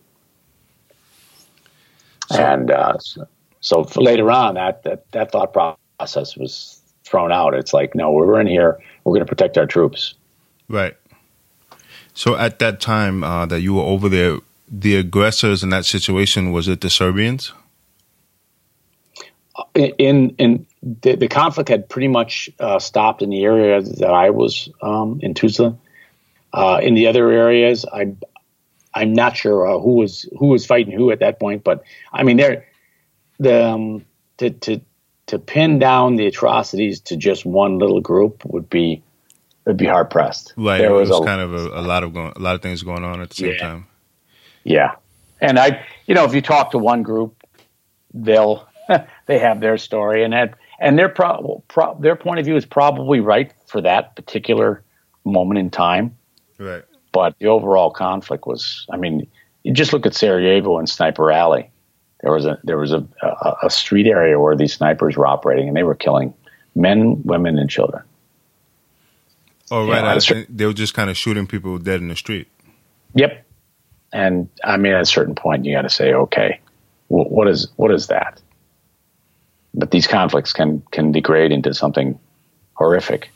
So, and uh, so, so later on, that, that that thought process was thrown out. It's like, no, we're in here we're going to protect our troops. Right. So at that time uh, that you were over there, the aggressors in that situation was it the Serbians? In in the, the conflict had pretty much uh, stopped in the area that I was um, in Tuzla. Uh, in the other areas, I I'm not sure uh, who was who was fighting who at that point, but I mean there the um, to to to pin down the atrocities to just one little group would be would be hard pressed. Right, there was, was a, kind of a, a, lot of going, a lot of things going on at the same yeah. time. Yeah, and I, you know, if you talk to one group, they'll they have their story, and that and their pro, pro, their point of view is probably right for that particular moment in time. Right. But the overall conflict was, I mean, you just look at Sarajevo and Sniper Alley there was a there was a, a, a street area where these snipers were operating, and they were killing men, women, and children. Oh right, you know, they were just kind of shooting people dead in the street. Yep, and I mean at a certain point you got to say, okay, well, what is what is that? But these conflicts can can degrade into something horrific.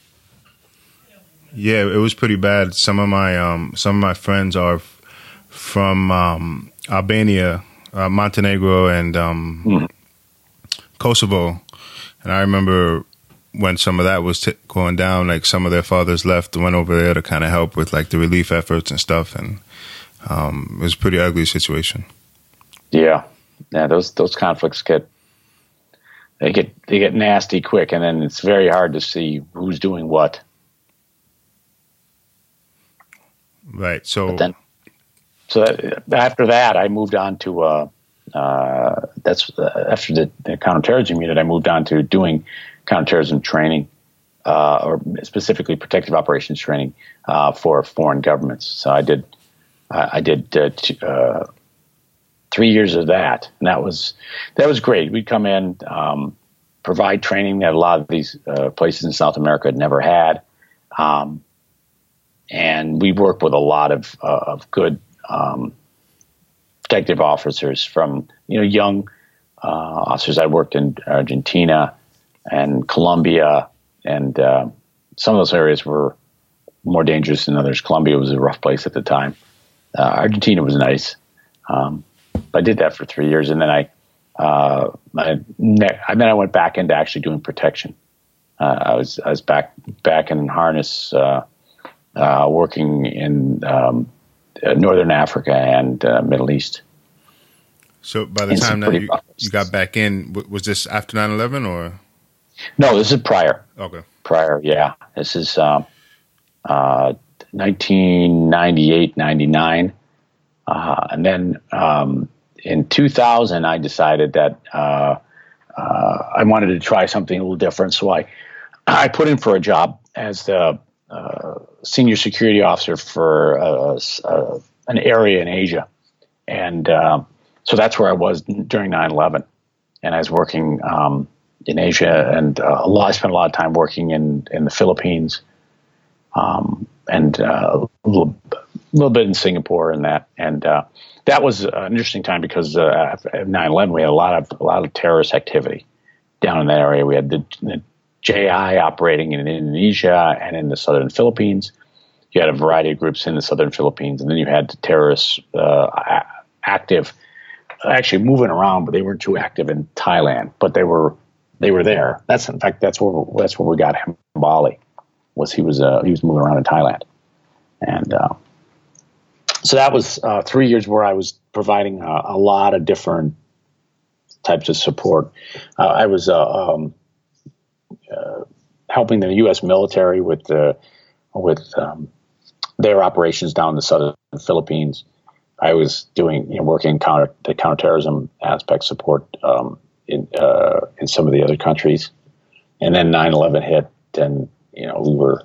Yeah, it was pretty bad. Some of my um, some of my friends are f- from um, Albania uh, Montenegro and um, mm. Kosovo, and I remember when some of that was t- going down, like some of their fathers left and went over there to kind of help with like the relief efforts and stuff, and um, it was a pretty ugly situation. Yeah, yeah, those those conflicts get they get they get nasty quick, and then it's very hard to see who's doing what. Right. So but then, so that, after that, I moved on to uh, uh, that's uh, after the, the counterterrorism unit. I moved on to doing counterterrorism training, uh, or specifically protective operations training uh, for foreign governments. So I did I did uh, t- three years of that, and that was that was great. We'd come in, um, provide training that a lot of these places in South America had never had. Um, and we work with a lot of of good um, detective officers from you know young uh, officers. I worked in Argentina and Colombia, and uh, some of those areas were more dangerous than others. Colombia was a rough place at the time. Uh, Argentina was nice. Um, I did that for three years, and then I, uh, I, then I went back into actually doing protection. Uh, I was I was back back in harness uh, working in um, uh, Northern Africa and uh, Middle East. So by the time that you, you, got back in, was this after 9-11 or? No, this is prior. Okay. Prior, yeah. This is um, uh, 1998, 99. Uh, and then um, in 2000, I decided that uh, uh, I wanted to try something a little different. So I, I put in for a job as the uh, senior security officer for uh, uh, an area in Asia, and um, so that's where I was during 9/11, and I was working um, in Asia, and uh, a lot. I spent a lot of time working in in the Philippines, um, and uh, a little, little bit in Singapore, and that, and that was an interesting time because after 9/11 we had a lot of a lot of terrorist activity down in that area. We had the, the JI operating in Indonesia and in the southern Philippines. You had a variety of groups in the southern Philippines, and then you had the terrorists uh, active, actually moving around, but they weren't too active in Thailand. But they were they were there. That's in fact that's where that's where we got him. Hambali was he was uh, he was moving around in Thailand, and uh, so that was uh, three years where I was providing a, a lot of different types of support. Uh, I was uh, um, helping the U.S. military with the with um, their operations down in the southern Philippines. I was doing you know, working counter the counterterrorism aspect support um, in uh, in some of the other countries, and then 9/11 hit, and you know we were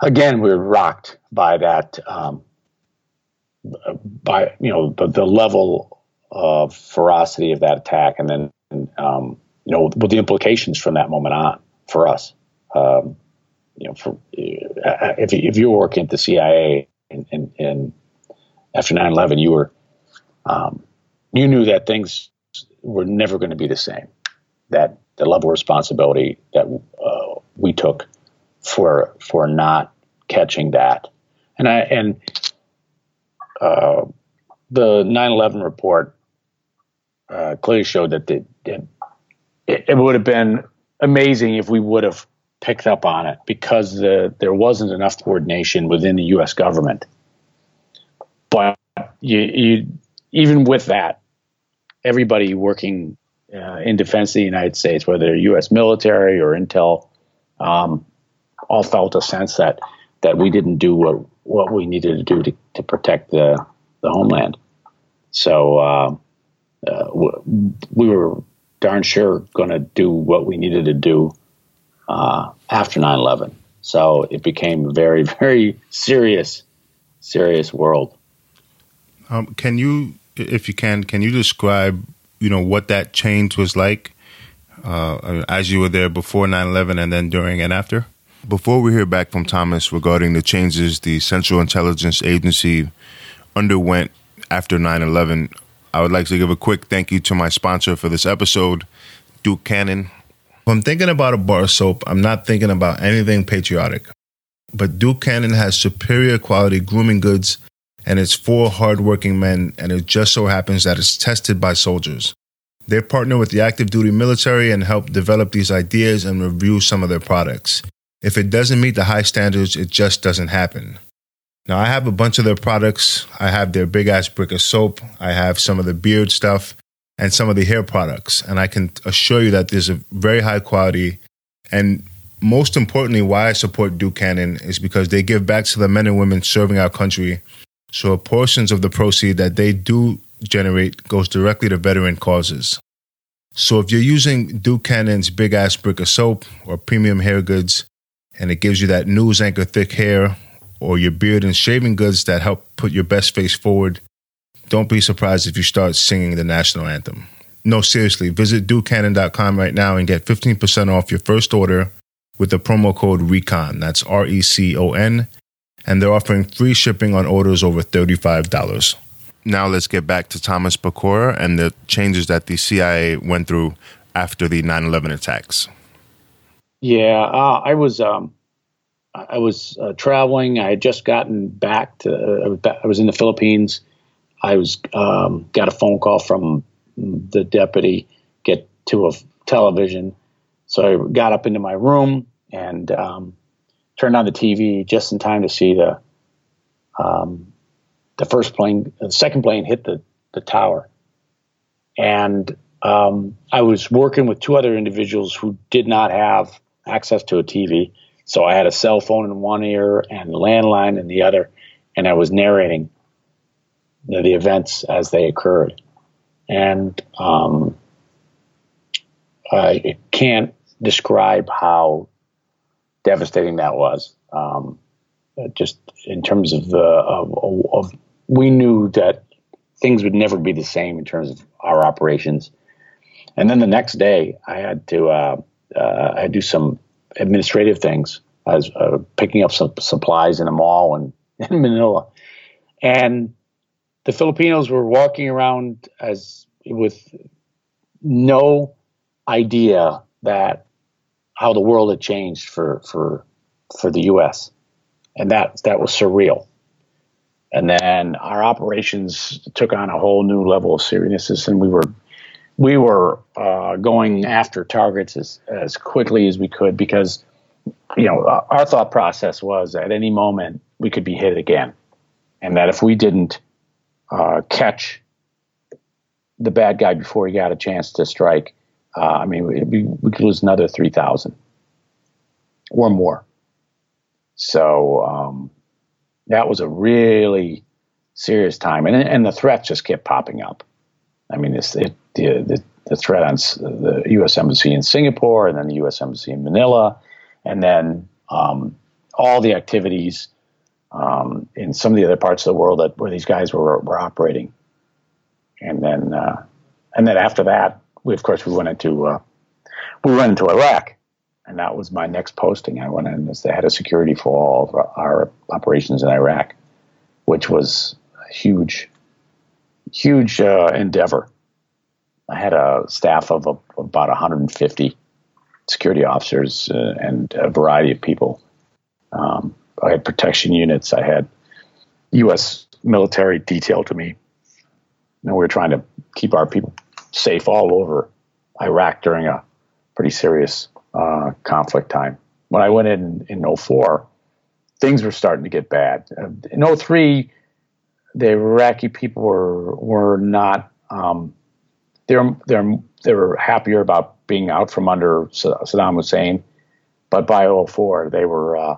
again we were rocked by that um, by you know the, the level of ferocity of that attack, and then um, you know, what the implications from that moment on for us. Um, you know, for if if you were working at the CIA and, and, and after 9/11, you were um, you knew that things were never going to be the same. That the level of responsibility that uh, we took for for not catching that, and I and uh, the 9/11 report uh, clearly showed that the it, it would have been amazing if we would have picked up on it because the, there wasn't enough coordination within the U.S. government. But you, you even with that, everybody working uh, in defense of the United States, whether U.S. military or intel, um, all felt a sense that that we didn't do what what we needed to do to, to protect the the homeland. So uh, uh, we were darn sure going to do what we needed to do uh, after 9 11. So it became a very, very serious, serious world. Um, can you, if you can, can you describe, you know, what that change was like uh, as you were there before 9 11 and then during and after? Before we hear back from Thomas regarding the changes the Central Intelligence Agency underwent after 9 11, I would like to give a quick thank you to my sponsor for this episode, Duke Cannon. When I'm thinking about a bar soap, I'm not thinking about anything patriotic. But Duke Cannon has superior quality grooming goods and it's for hardworking men, and it just so happens that it's tested by soldiers. They partner with the active duty military and help develop these ideas and review some of their products. If it doesn't meet the high standards, it just doesn't happen. Now, I have a bunch of their products. I have their big ass brick of soap. I have some of the beard stuff and some of the hair products. And I can assure you that there's a very high quality. And most importantly, why I support Duke Cannon is because they give back to the men and women serving our country. So portions of the proceed that they do generate goes directly to veteran causes. So if you're using Duke Cannon's big ass brick of soap or premium hair goods, and it gives you that news anchor thick hair, or your beard and shaving goods that help put your best face forward, don't be surprised if you start singing the national anthem. No, seriously, visit dukecannon.com right now and get 15% off your first order with the promo code RECON. That's R E C O N. And they're offering free shipping on orders over $35 now let's get back to Thomas Pecora and the changes that the CIA went through after the 9/11 attacks. Yeah, uh, I was um, I was uh, traveling. I had just gotten back to. Uh, I was in the Philippines. I was um, got a phone call from the deputy. Get to a television, so I got up into my room and um, turned on the TV just in time to see the um, the first plane, the second plane hit the, the tower. And um, I was working with two other individuals who did not have access to a TV. So I had a cell phone in one ear and landline in the other, and I was narrating the, the events as they occurred. And um, I can't describe how devastating that was. Um, just in terms of the of, of we knew that things would never be the same in terms of our operations. And then the next day, I had to uh, uh, I had to do some administrative things. I was uh, picking up some supplies in a mall in, in Manila, and the Filipinos were walking around as with no idea that how the world had changed for for for the U.S. and that that was surreal. And then our operations took on a whole new level of seriousness, and we were we were uh, going after targets as as quickly as we could because you know our thought process was at any moment we could be hit again, and that if we didn't uh, catch the bad guy before he got a chance to strike, uh, I mean we, we could lose another three thousand or more. So um, that was a really serious time, and and the threats just kept popping up. I mean, it, the, the the threat on the U.S. embassy in Singapore, and then the U.S. embassy in Manila, and then um, all the activities um, in some of the other parts of the world that where these guys were were operating, and then uh, and then after that, we of course we went into uh, we went into Iraq, and that was my next posting. I went in as the head of security for all of our operations in Iraq, which was a huge, huge uh, endeavor. I had a staff of, a, about 150 security officers uh, and a variety of people. Um, I had protection units. I had U.S. military detail to me. And we were trying to keep our people safe all over Iraq during a pretty serious uh, conflict time. When I went in in 04, things were starting to get bad. In 03, the Iraqi people were were not um, they're they're they were happier about being out from under Saddam Hussein, but by 04, they were uh,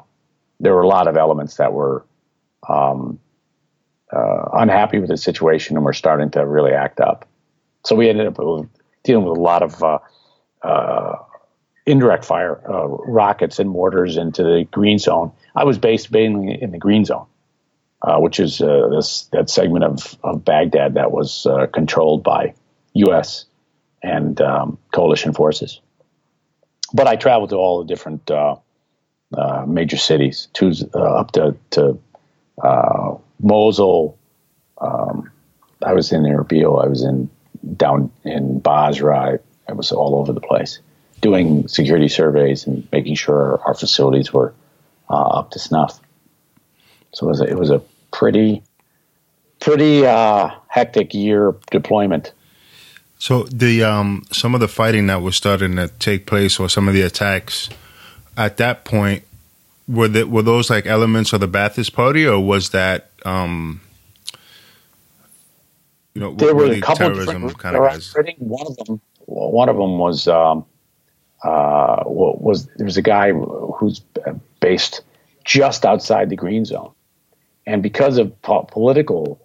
there were a lot of elements that were um, uh, unhappy with the situation and were starting to really act up. So we ended up dealing with a lot of uh, uh indirect fire uh, rockets and mortars into the green zone. I was based mainly in the green zone, uh, which is uh, this that segment of, of Baghdad that was uh, controlled by U.S. and um, coalition forces. But I traveled to all the different uh, uh, major cities, to up to, to Mosul. Um, I was in Erbil. I was in down in Basra. I, I was all over the place doing security surveys and making sure our facilities were uh, up to snuff. So it was a, it was a pretty pretty uh, hectic year deployment. So the um, some of the fighting that was starting to take place, or some of the attacks, at that point, were that were those like elements of the Ba'athist Party, or was that um, you know there were really a couple terrorism different kind of guys? I think one of them one of them was um, uh, was there was a guy who's based just outside the green zone, and because of po- political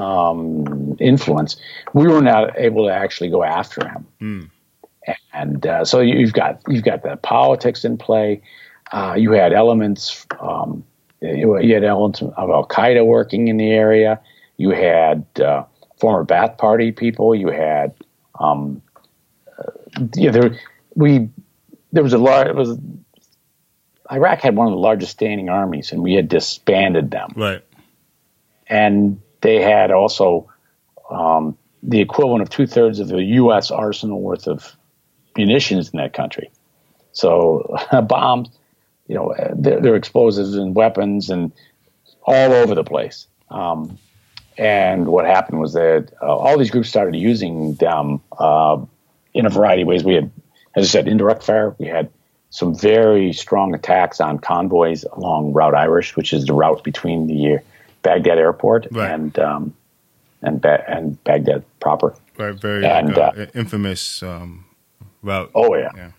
um, influence, we were not able to actually go after him. And uh, so you've got you've got the politics in play. Uh, you had elements. Um, you you had elements of Al Qaeda working in the area. You had uh, former Ba'ath Party people. You had um, uh, yeah, there we there was a large it was Iraq had one of the largest standing armies, and we had disbanded them Right. and they had also um, the equivalent of two thirds of the U.S. arsenal worth of munitions in that country. So bombs, you know, they're, they're explosives and weapons and all over the place. Um, and what happened was that uh, all these groups started using them uh, in a variety of ways. We had, as I said, indirect fire. We had some very strong attacks on convoys along Route Irish, which is the route between the Baghdad airport Right. and um, and ba- and Baghdad proper. Right. Very And, uh, uh, infamous um, route. Oh yeah. Yeah.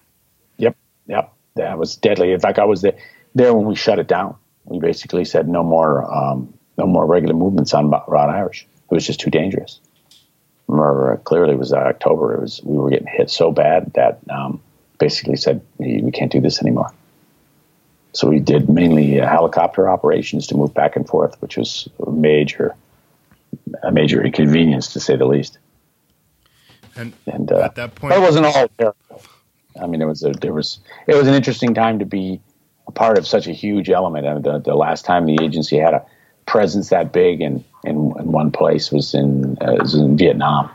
Yep, yep. That was deadly. In fact, I was there, there when we shut it down. We basically said no more, um, no more regular movements on Route Irish. It was just too dangerous. Remember, uh, clearly it was uh, October. It was we were getting hit so bad that um, basically said we can't do this anymore. So we did mainly uh, helicopter operations to move back and forth, which was a major, a major inconvenience to say the least. And And uh, at that point, but it wasn't all terrible. I mean, it was a, there was it was an interesting time to be a part of such a huge element. And the, the last time the agency had a presence that big in in, in one place was in uh, was in Vietnam.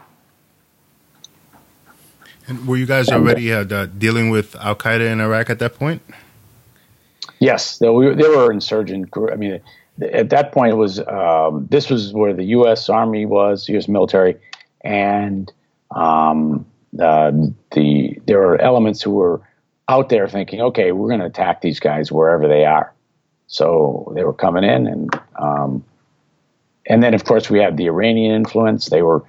and were you guys already uh, uh, dealing with Al Qaeda in Iraq at that point? Yes, they were, they were insurgent. I mean, at that point, it was um, this was where the U.S. Army was, U.S. military, and um, the there were elements who were out there thinking, okay, we're going to attack these guys wherever they are. So they were coming in, and um, and then of course we had the Iranian influence. They were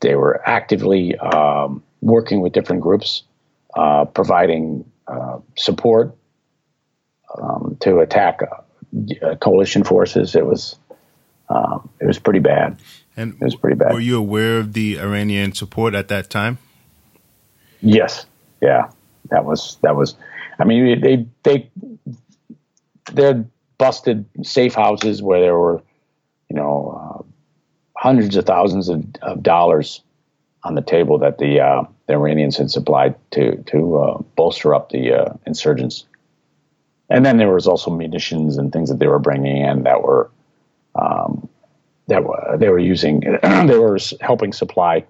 they were actively um, working with different groups, uh, providing uh, support um, to attack uh, coalition forces. It was um, it was pretty bad. And It was pretty bad. Were you aware of the Iranian support at that time? Yes, yeah, that was that was. I mean, they they they busted safe houses where there were, you know, uh, hundreds of thousands of, of dollars on the table that the uh, the Iranians had supplied to to uh, bolster up the uh, insurgents. And then there was also munitions and things that they were bringing in that were um, that were, they were using. they were helping supply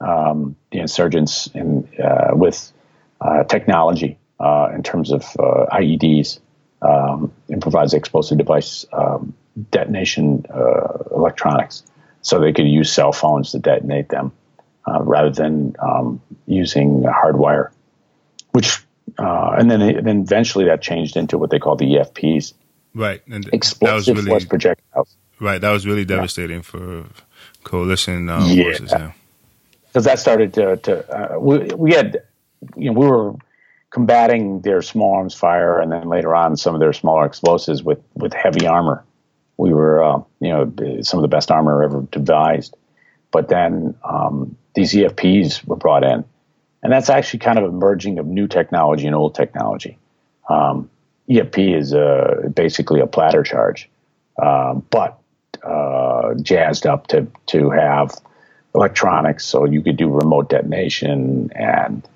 um, the insurgents in, uh, with uh, technology uh, in terms of uh, IEDs, um, improvised explosive device um, detonation uh, electronics, so they could use cell phones to detonate them uh, rather than um, using hardwire. Which uh, and then then eventually that changed into what they call the EFPs, Right. And that was explosively formed projectiles. right. That was really devastating for coalition uh, Yeah. forces. Yeah. because that started to, to uh, we, we had you know we were combating their small arms fire and then later on some of their smaller explosives with with heavy armor we were uh, you know some of the best armor ever devised but then um, these efps were brought in and that's actually kind of a merging of new technology and old technology um, efp is uh, basically a platter charge um, but uh, jazzed up to to have electronics, so you could do remote detonation, and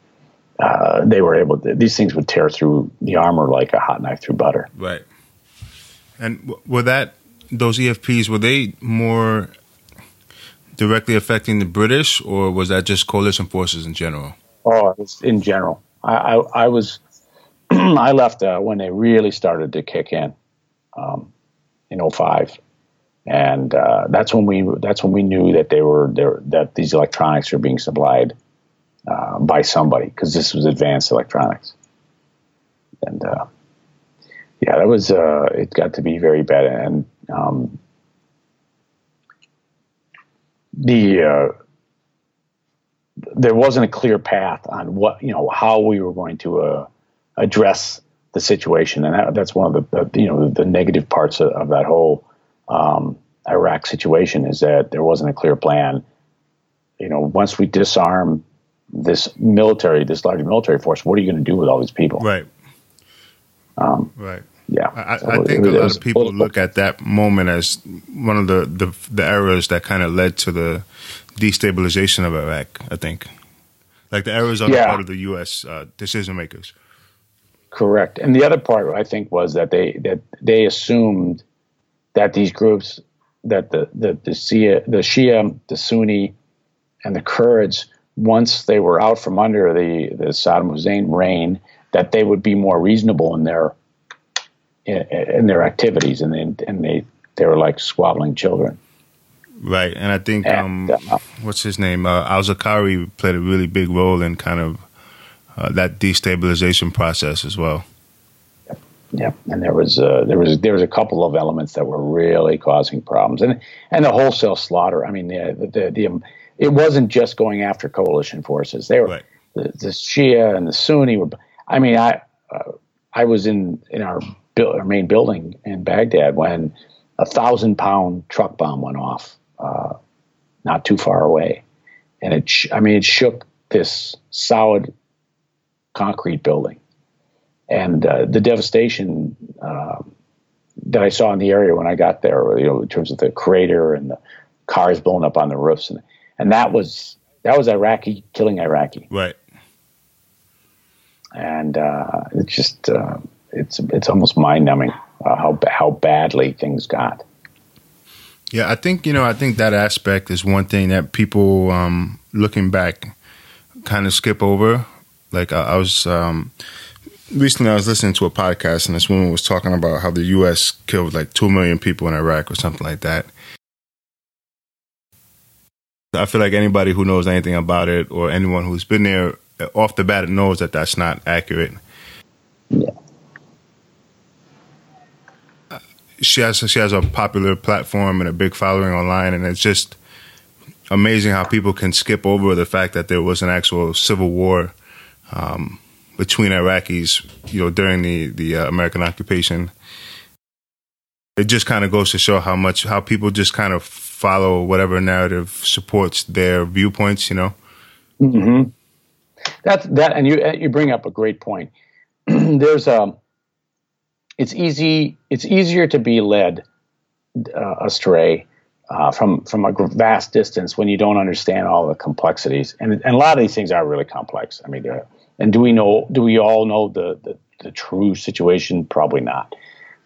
uh, they were able. to These things would tear through the armor like a hot knife through butter. Right. And were that those EFPs were they more directly affecting the British, or was that just coalition forces in general? Oh, in general. I, I, I was. I left uh, when they really started to kick in, um, in 05. and uh, that's when we that's when we knew that they were there that these electronics were being supplied uh, by somebody because this was advanced electronics, and uh, yeah, that was uh, it got to be very bad, and um, the uh, there wasn't a clear path on what you know how we were going to uh, address the situation, and that, that's one of the, the, you know the negative parts of, of that whole um, Iraq situation is that there wasn't a clear plan. You know, once we disarm this military, this large military force, what are you going to do with all these people? Right. Um, right. Yeah. I, I think it, a lot of people look at that moment as one of the, the, the errors that kind of led to the destabilization of Iraq, I think. Like the errors on yeah. the part of the U.S. Uh, decision makers. Correct. And the other part, I think, was that they that they assumed that these groups, that the the the Shia, the, Shia, the Sunni, and the Kurds, once they were out from under the the Saddam Hussein reign, that they would be more reasonable in their in, in their activities, and they, and they they were like squabbling children. Right, and I think and, um, uh, what's his name, uh, Al Zarqawi played a really big role in kind of uh, that destabilization process as well. Yep, yep. and there was uh, there was there was a couple of elements that were really causing problems, and and the wholesale slaughter. I mean, the the, the, the um, it wasn't just going after coalition forces. They were right. the, the Shia and the Sunni were. I mean, I uh, I was in in our, our main building in Baghdad when a thousand pound truck bomb went off uh, not too far away, and it sh- I mean it shook this solid concrete building, and uh, the devastation uh, that I saw in the area when I got there, you know, in terms of the crater and the cars blown up on the roofs, and and that was that was Iraqi killing Iraqi, right? And uh, it's just uh, it's it's almost mind numbing uh, how how badly things got. Yeah, I think you know. I think that aspect is one thing that people, um, looking back, kind of skip over. Like I, I was um, recently, I was listening to a podcast, and this woman was talking about how the U.S. killed like two million people in Iraq or something like that. I feel like anybody who knows anything about it, or anyone who's been there off the bat, knows that that's not accurate. Yeah. She has she has a popular platform and a big following online, and it's just amazing how people can skip over the fact that there was an actual civil war um, between Iraqis, you know, during the the uh, American occupation. It just kind of goes to show how much how people just kind of follow whatever narrative supports their viewpoints. You know. Mm-hmm. That's that, and you you bring up a great point. There's a. It's easy. It's easier to be led uh, astray uh, from from a vast distance when you don't understand all the complexities. And, and a lot of these things are really complex. I mean, and do we know? Do we all know the, the, the true situation? Probably not.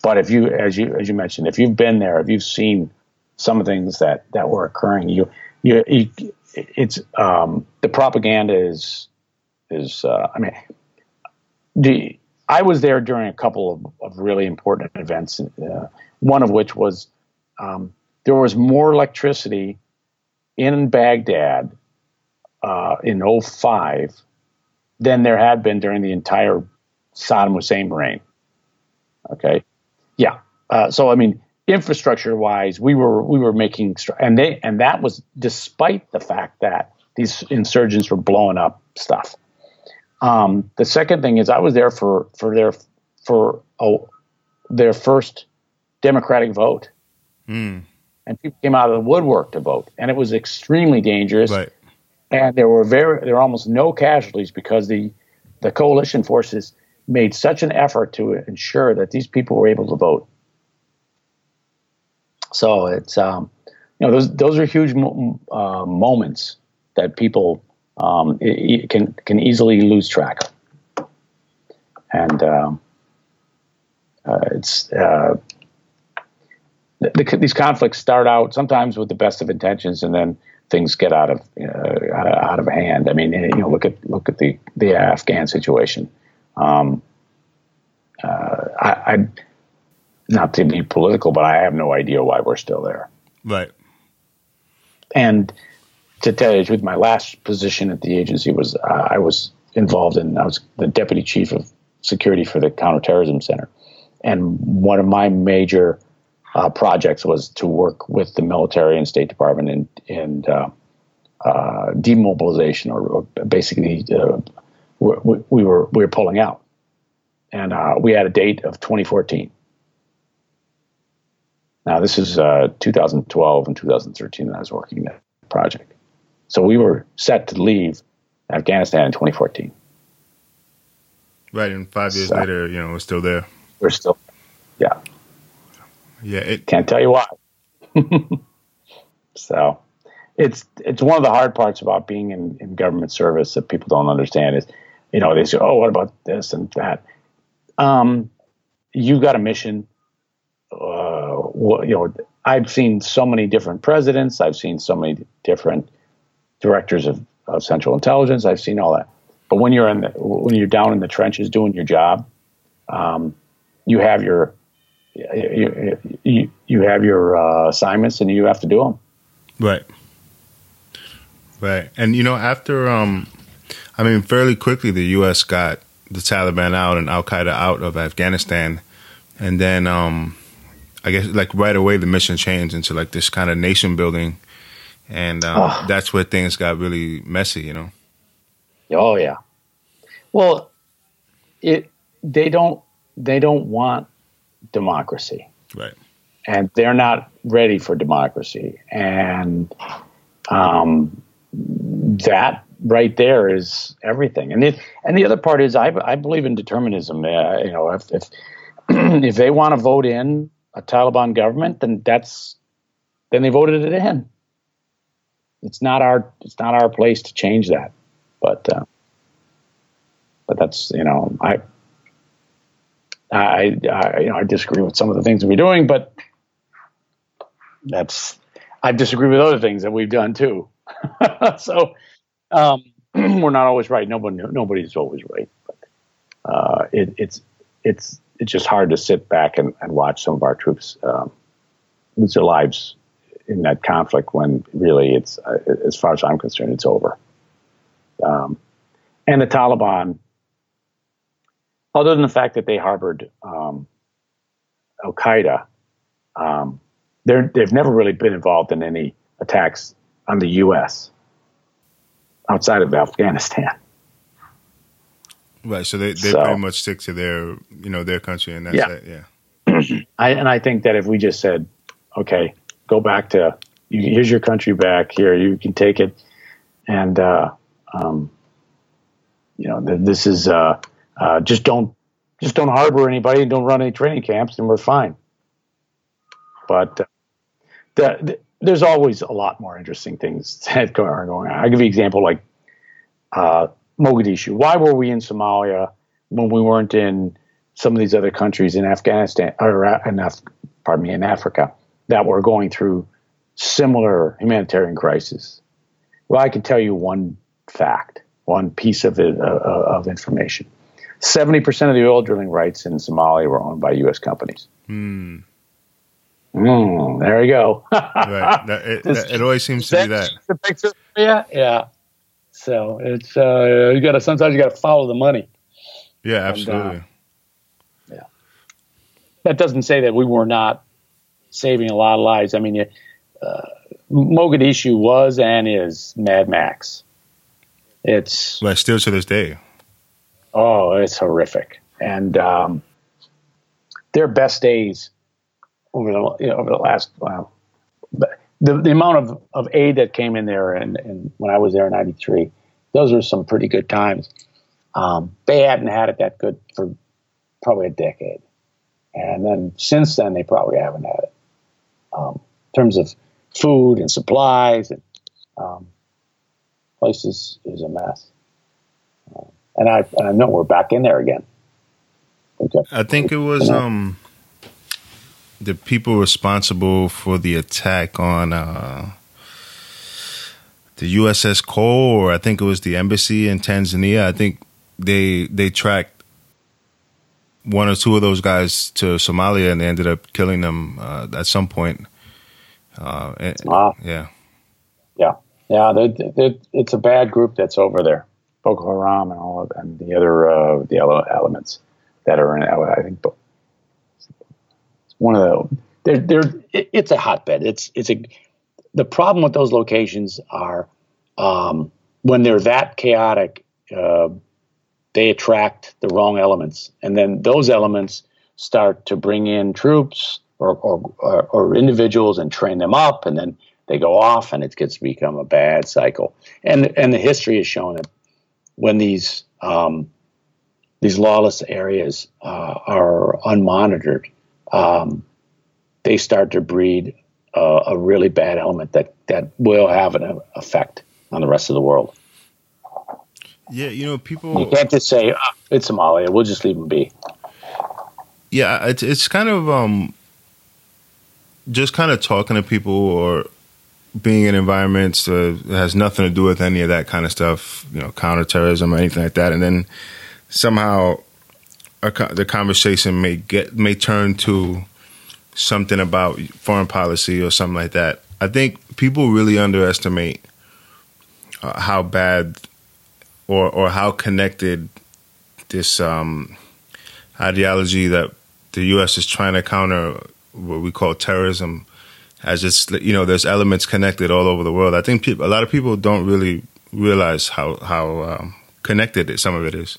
But if you, as you as you mentioned, if you've been there, if you've seen some of the things that that were occurring, you you, you it's um, the propaganda is is. Uh, I mean, the I was there during a couple of, of really important events. Uh, one of which was um, there was more electricity in Baghdad uh, in 05 than there had been during the entire Saddam Hussein reign. Okay, yeah. Uh, so I mean, infrastructure wise, we were we were making and they and that was despite the fact that these insurgents were blowing up stuff. Um, the second thing is I was there for for their for oh, their first democratic vote. Mm and people came out of the woodwork to vote, and it was extremely dangerous. Right. And there were very there were almost no casualties because the the coalition forces made such an effort to ensure that these people were able to vote. So it's um, you know those those are huge mo- uh, moments that people um, it, it can can easily lose track and um, uh, it's uh, the, these conflicts start out sometimes with the best of intentions, and then things get out of uh, out of hand. I mean, you know, look at look at the the Afghan situation. Um, uh, I, I, not to be political, but I have no idea why we're still there. Right. And to tell you truth, my last position at the agency was uh, I was involved in, I was the deputy chief of security for the counterterrorism center. And one of my major uh, projects was to work with the military and State Department in, in uh, uh, demobilization, or, or basically, uh, we, we, were we were pulling out, and uh, we had a date of 2014. Now this is uh, 2012 and 2013 that I was working that project, so we were set to leave Afghanistan in 2014. Right, and five years so, later, you know, we're still there. We're still, yeah, yeah. It can't tell you why. so, it's it's one of the hard parts about being in, in government service that people don't understand is, you know, they say, oh, what about this and that? Um, you've got a mission. Uh, well, you know, I've seen so many different presidents. I've seen so many different directors of, of Central Intelligence. I've seen all that. But when you're in the, when you're down in the trenches doing your job, um, you have your you, you, you have your uh, assignments and you have to do them. Right. Right. And you know, after um, I mean, fairly quickly, the U.S. got the Taliban out and Al Qaeda out of Afghanistan, and then um, I guess like right away the mission changed into like this kind of nation building, and um, oh. that's where things got really messy. You know. Oh yeah. Well, it they don't they don't want democracy. Right. And they're not ready for democracy. And um, that right there is everything. And it, and the other part is I, I believe in determinism. Uh, you know, if if, if they want to vote in a Taliban government, then that's then they voted it in. It's not our it's not our place to change that. But uh, but that's you know I, I I you know I disagree with some of the things we're doing, but that's I disagree with other things that we've done too. so um, we're not always right. Nobody nobody's always right. But uh, it, it's it's it's just hard to sit back and, and watch some of our troops um, lose their lives in that conflict when really it's uh, as far as I'm concerned it's over. Um, and the Taliban, other than the fact that they harbored um, Al Qaeda, um, they've never really been involved in any attacks on the U.S. outside of Afghanistan. Right, so they, they so, pretty much stick to their you know their country and that's yeah. it. Yeah, I, and I think that if we just said, okay, go back to here's your country back here, you can take it, and uh, um, you know, this is uh, uh, just don't just don't harbor anybody don't run any training camps, and we're fine. But uh, the, the, there's always a lot more interesting things that are going on. I'll give you an example like uh, Mogadishu. Why were we in Somalia when we weren't in some of these other countries in Afghanistan or in Af- pardon me in Africa that were going through similar humanitarian crises? Well, I can tell you one fact one piece of, it, uh, uh, of information. 70% of the oil drilling rights in Somalia were owned by U.S. companies. Hmm. Mm, there you go. right. That, it, that, it, always seems to be that. The picture, yeah, yeah. So it's uh, you got to sometimes you got to follow the money. Yeah, absolutely. And, uh, yeah. That doesn't say that we were not saving a lot of lives. I mean, uh, Mogadishu was and is Mad Max. It's well, still to this day. Oh, it's horrific, and um, their best days over the you know, over the last but the the amount of, of aid that came in there, and, and when I was there in '93, those were some pretty good times. Um, they hadn't had it that good for probably a decade, and then since then they probably haven't had it um, in terms of food and supplies and um, place is, a mess. Uh, and I, I know we're back in there again. Okay. I think it was um, the people responsible for the attack on uh, the USS Cole, or I think it was the embassy in Tanzania. I think they they tracked one or two of those guys to Somalia, and they ended up killing them uh, at some point. Uh, and, Wow. Yeah, Yeah, yeah. They're, they're, it's a bad group that's over there, Boko Haram and all of and the other uh, the ele- elements that are in. I think it's one of the. They're, they're, it, it's a hotbed. It's it's a. The problem with those locations are um, when they're that chaotic, uh, they attract the wrong elements, and then those elements start to bring in troops or or, or, or individuals and train them up, and then they go off, and it gets to become a bad cycle. And and the history has shown that when these um, these lawless areas uh, are unmonitored, um, they start to breed uh, a really bad element that that will have an effect on the rest of the world. Yeah. You know, people. You can't just say "Ah, it's Somalia. We'll just leave them be. Yeah, it's it's kind of um, just kind of talking to people or being in environments uh, that has nothing to do with any of that kind of stuff, you know, counterterrorism or anything like that, and then somehow co- the conversation may get may turn to something about foreign policy or something like that. I think people really underestimate uh, how bad or or how connected this um, ideology that the U.S. is trying to counter what we call terrorism as it's you know there's elements connected all over the world. I think peop a lot of people don't really realize how how um, connected some of it is.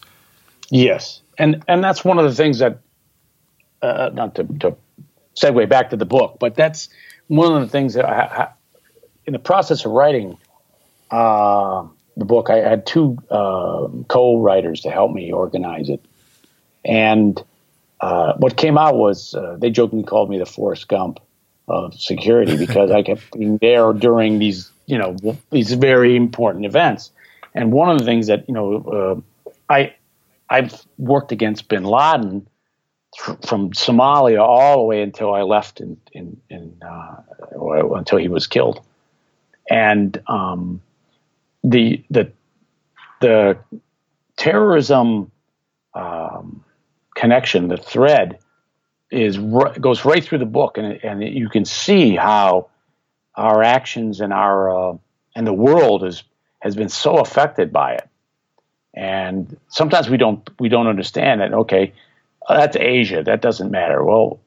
Yes, and and that's one of the things that uh, not to, to segue back to the book, but that's one of the things that I, I, in the process of writing uh, the book, I had two uh, co-writers to help me organize it, and uh, what came out was uh, they jokingly called me the Forrest Gump of security because I kept being there during these you know these very important events, and one of the things that you know uh, I I've worked against Bin Laden th- from Somalia all the way until I left in in, in uh, or until he was killed, and um, the the the terrorism um, connection, the thread, is goes right through the book, and and you can see how our actions and our uh, and the world is has been so affected by it. And sometimes we don't we don't understand that okay uh, that's asia. That doesn't matter. Well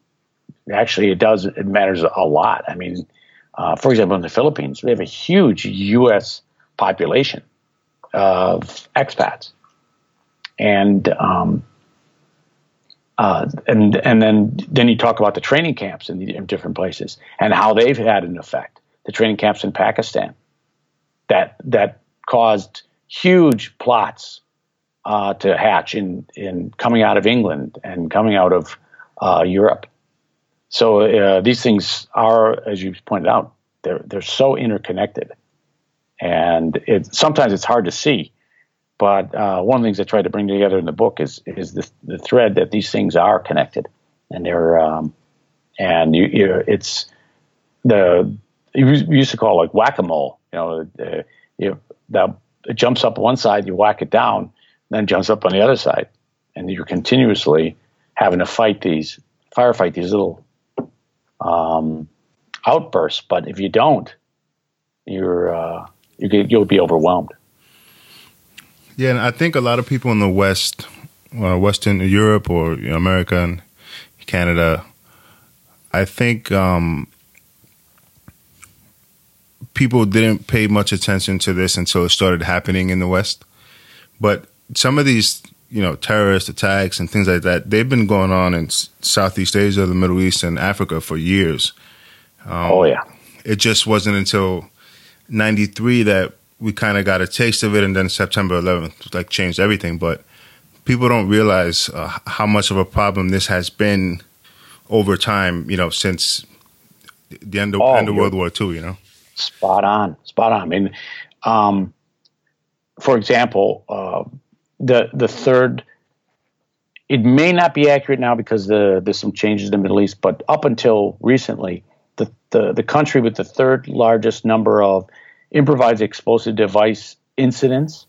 actually it does it matters a lot. I mean uh, for example in the philippines we have a huge us population of expats. And um, uh, and and then then you talk about the training camps in, the, in different places and how they've had an effect. The training camps in pakistan that that caused huge plots uh, to hatch in in coming out of England and coming out of uh, Europe. So uh, these things are, as you pointed out, they're they're so interconnected, and it sometimes it's hard to see. But uh, one of the things I tried to bring together in the book is is the, the thread that these things are connected, and they're um, and you, you it's the you used to call it like whack a mole. You know, uh, you the it jumps up one side, you whack it down, then jumps up on the other side, and you're continuously having to fight these firefight these little um, outbursts. But if you don't, you're uh, you you'll be overwhelmed. Yeah, and I think a lot of people in the West, uh, Western Europe or you know, America and Canada, I think um, people didn't pay much attention to this until it started happening in the West. But some of these, you know, terrorist attacks and things like that, they've been going on in Southeast Asia, the Middle East, and Africa for years. oh yeah, It just wasn't until '93 that we kind of got a taste of it, and then September 11th like changed everything. But people don't realize uh, how much of a problem this has been over time. You know, since the end of, Oh, end of World War II. You know. spot on, spot on. I mean, um, for example, uh, the the third. It may not be accurate now because the, there's some changes in the Middle East, but up until recently, the, the, the country with the third largest number of improvised explosive device incidents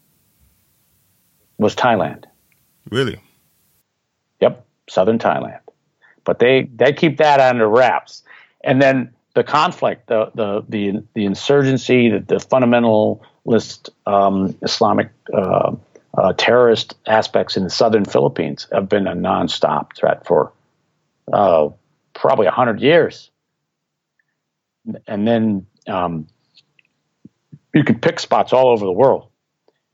was Thailand. Really? Yep. southern Thailand, but they they keep that under wraps. And then the conflict, the the the the insurgency, the, the fundamentalist um, Islamic uh, uh, terrorist aspects in the southern Philippines have been a nonstop threat for uh, probably hundred years. And then um, you can pick spots all over the world.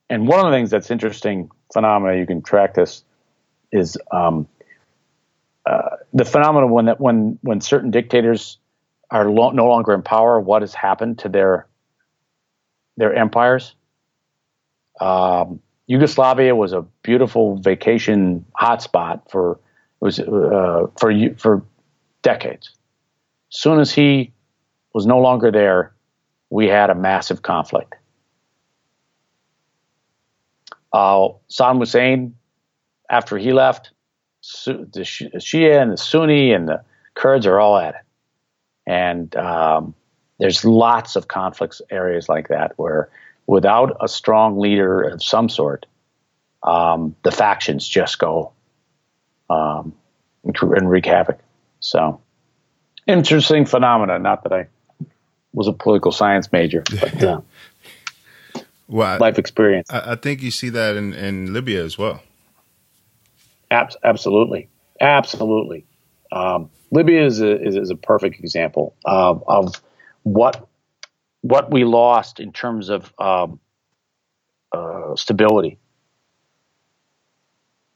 And one of the things that's interesting phenomena you can track this is um, uh, the phenomenon when that when when certain dictators are lo- no longer in power, what has happened to their their empires? Um, Yugoslavia was a beautiful vacation hotspot for was uh, for for decades. As soon as he was no longer there, we had a massive conflict. Uh, Saddam Hussein, after he left, the Shia and the Sunni and the Kurds are all at it. And um, there's lots of conflicts areas like that where without a strong leader of some sort, um, the factions just go um, and wreak havoc. So interesting phenomena. Not that I was a political science major, but uh, well, life experience. I, I, think you see that in, in Libya as well. Abs- absolutely, absolutely. Um, Libya is a, is, is, a perfect example of, of what what we lost in terms of um, uh, stability.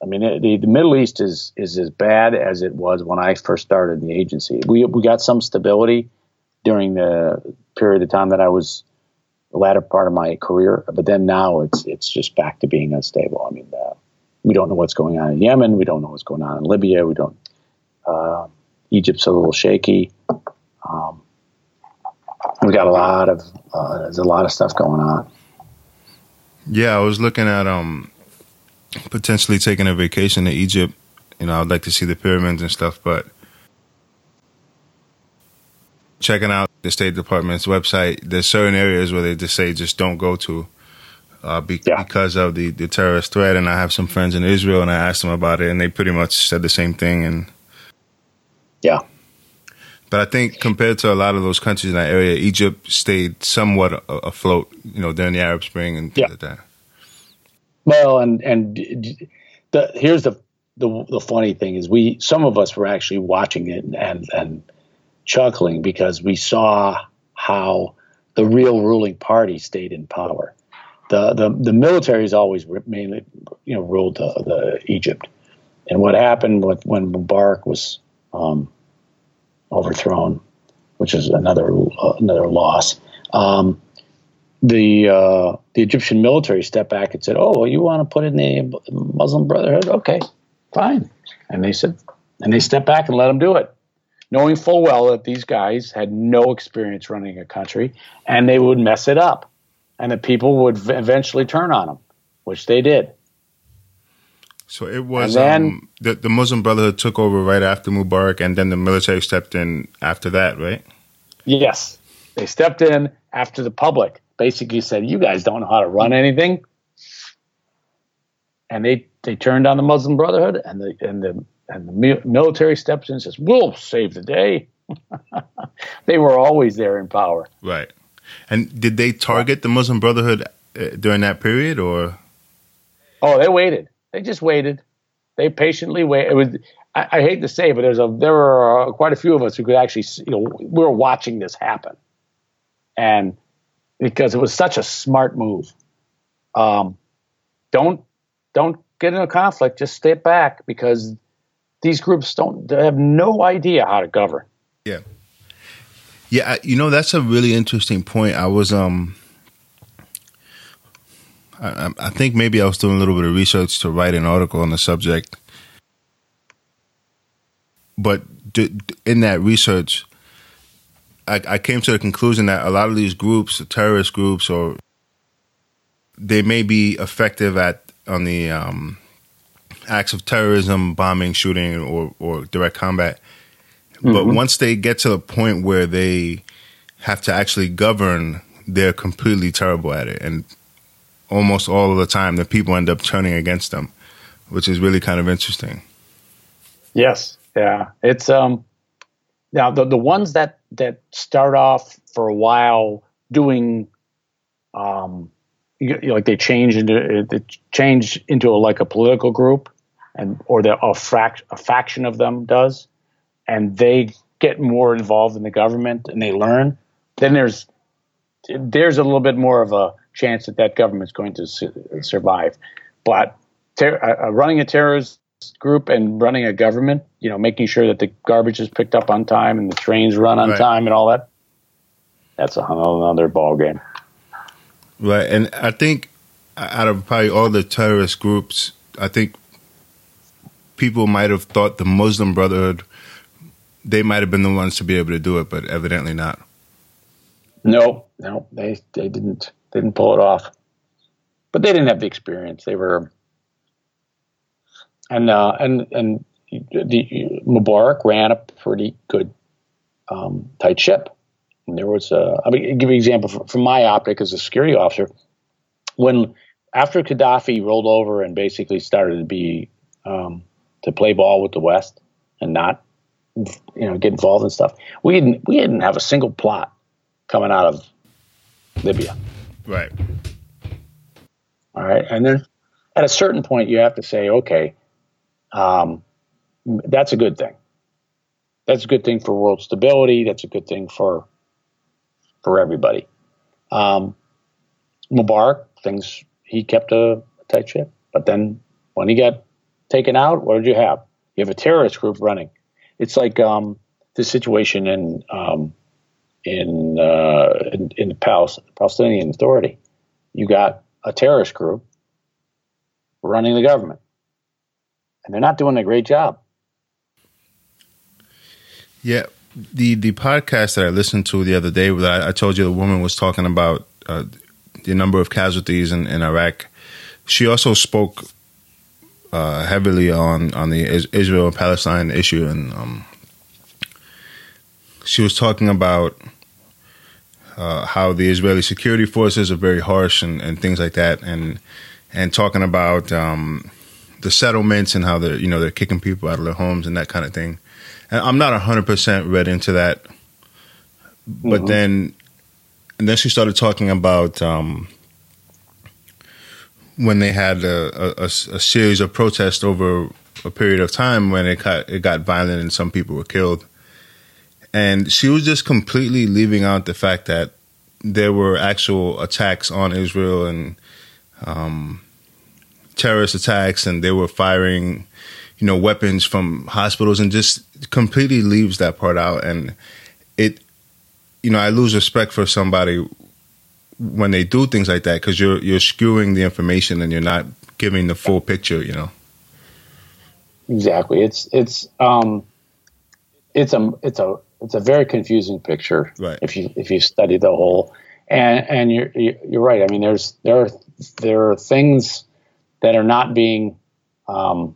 I mean, the, the Middle East is is as bad as it was when I first started the agency. We we got some stability during the period of time that I was the latter part of my career, but then now it's it's just back to being unstable. I mean, uh, we don't know what's going on in Yemen. We don't know what's going on in Libya. We don't. Uh, Egypt's a little shaky. Um, we got a lot of uh, there's a lot of stuff going on. Yeah, I was looking at um potentially taking a vacation to Egypt. You know, I'd like to see the pyramids and stuff, but checking out the State Department's website, there's certain areas where they just say just don't go to uh, be, yeah. because of the, the terrorist threat. And I have some friends in Israel, and I asked them about it, and they pretty much said the same thing. And yeah, but I think compared to a lot of those countries in that area, Egypt stayed somewhat afloat, you know, during the Arab Spring and yeah. like that. Well, and and the here's the, the the funny thing is we some of us were actually watching it and and chuckling because we saw how the real ruling party stayed in power. The the, the military has always mainly you know ruled the, the Egypt, and what happened with, when Mubarak was um, overthrown, which is another uh, another loss. Um, the uh, the Egyptian military stepped back and said, "Oh, well, you want to put in the Muslim Brotherhood? Okay, fine." And they said, and they stepped back and let them do it knowing full well that these guys had no experience running a country and they would mess it up and that people would eventually turn on them, which they did. So it was then, um, the, the Muslim Brotherhood took over right after Mubarak, and then the military stepped in after that, right? Yes, they stepped in after the public basically said, "You guys don't know how to run anything," and they they turned on the Muslim Brotherhood, and the and the and the military steps in and says, "We'll save the day." they were always there in power. Right. And did they target the Muslim Brotherhood uh, during that period, or? Oh, they waited. They just waited. They patiently waited. It was. I, I hate to say, but there's a there were uh, quite a few of us who could actually, you know, we were watching this happen, and because it was such a smart move. Um, don't don't get in a conflict. Just step back because these groups don't have no idea how to govern. Yeah. Yeah, you know that's a really interesting point. I was um I, I think maybe I was doing a little bit of research to write an article on the subject. But in that research, I, I came to the conclusion that a lot of these groups, terrorist groups, or they may be effective at on the um, acts of terrorism, bombing, shooting, or, or direct combat. Mm-hmm. But once they get to the point where they have to actually govern, they're completely terrible at it. And almost all of the time, the people end up turning against them, which is really kind of interesting. Yes, yeah, it's um now the the ones that that start off for a while doing um you, you- like they change into they change into a, like a political group and or the a frac a faction of them does and they get more involved in the government and they learn then there's there's a little bit more of a chance that that government's going to su- survive but ter- uh, running a terrorist group and running a government, you know, making sure that the garbage is picked up on time and the trains run on Right. time and all that. That's a whole other ball game. Right, and I think out of probably all the terrorist groups, I think people might have thought the Muslim Brotherhood they might have been the ones to be able to do it, but evidently not. No, no, they they didn't they didn't pull it off. But they didn't have the experience. They were and uh, and and the Mubarak ran a pretty good um, tight ship. And there was a, I mean, I'll give you an example from, from my optic as a security officer. When after Gaddafi rolled over and basically started to be um, to play ball with the West and not you know get involved in stuff, we didn't we didn't have a single plot coming out of Libya. Right. All right. And then at a certain point, you have to say, okay, um, that's a good thing. That's a good thing for world stability. That's a good thing for for everybody. Um, Mubarak, things he kept a, a tight ship, but then when he got taken out, what did you have? You have a terrorist group running. It's like um, the situation in um, in, uh, in in the Pal- Palestinian Authority. You got a terrorist group running the government, and they're not doing a great job. Yeah, the the podcast that I listened to the other day, that I, I told you the woman was talking about uh, the number of casualties in, in Iraq. She also spoke uh, heavily on on the Israel Palestine issue, and um, she was talking about uh, how the Israeli security forces are very harsh and, and things like that, and and talking about um, the settlements and how they're you know they're kicking people out of their homes and that kind of thing. And I'm not hundred percent read into that, but then and then she started talking about um, when they had a series of protests over a period of time when it got it got violent and some people were killed, and she was just completely leaving out the fact that there were actual attacks on Israel and um, terrorist attacks, and they were firing, you know, weapons from hospitals, and just completely leaves that part out. And it, you know, I lose respect for somebody when they do things like that because you're you're skewing the information and you're not giving the full picture. You know. Exactly. It's it's um, it's a it's a it's a very confusing picture. Right. If you if you study the whole, and and you're you're right. I mean, there's there are there are things that are not being um,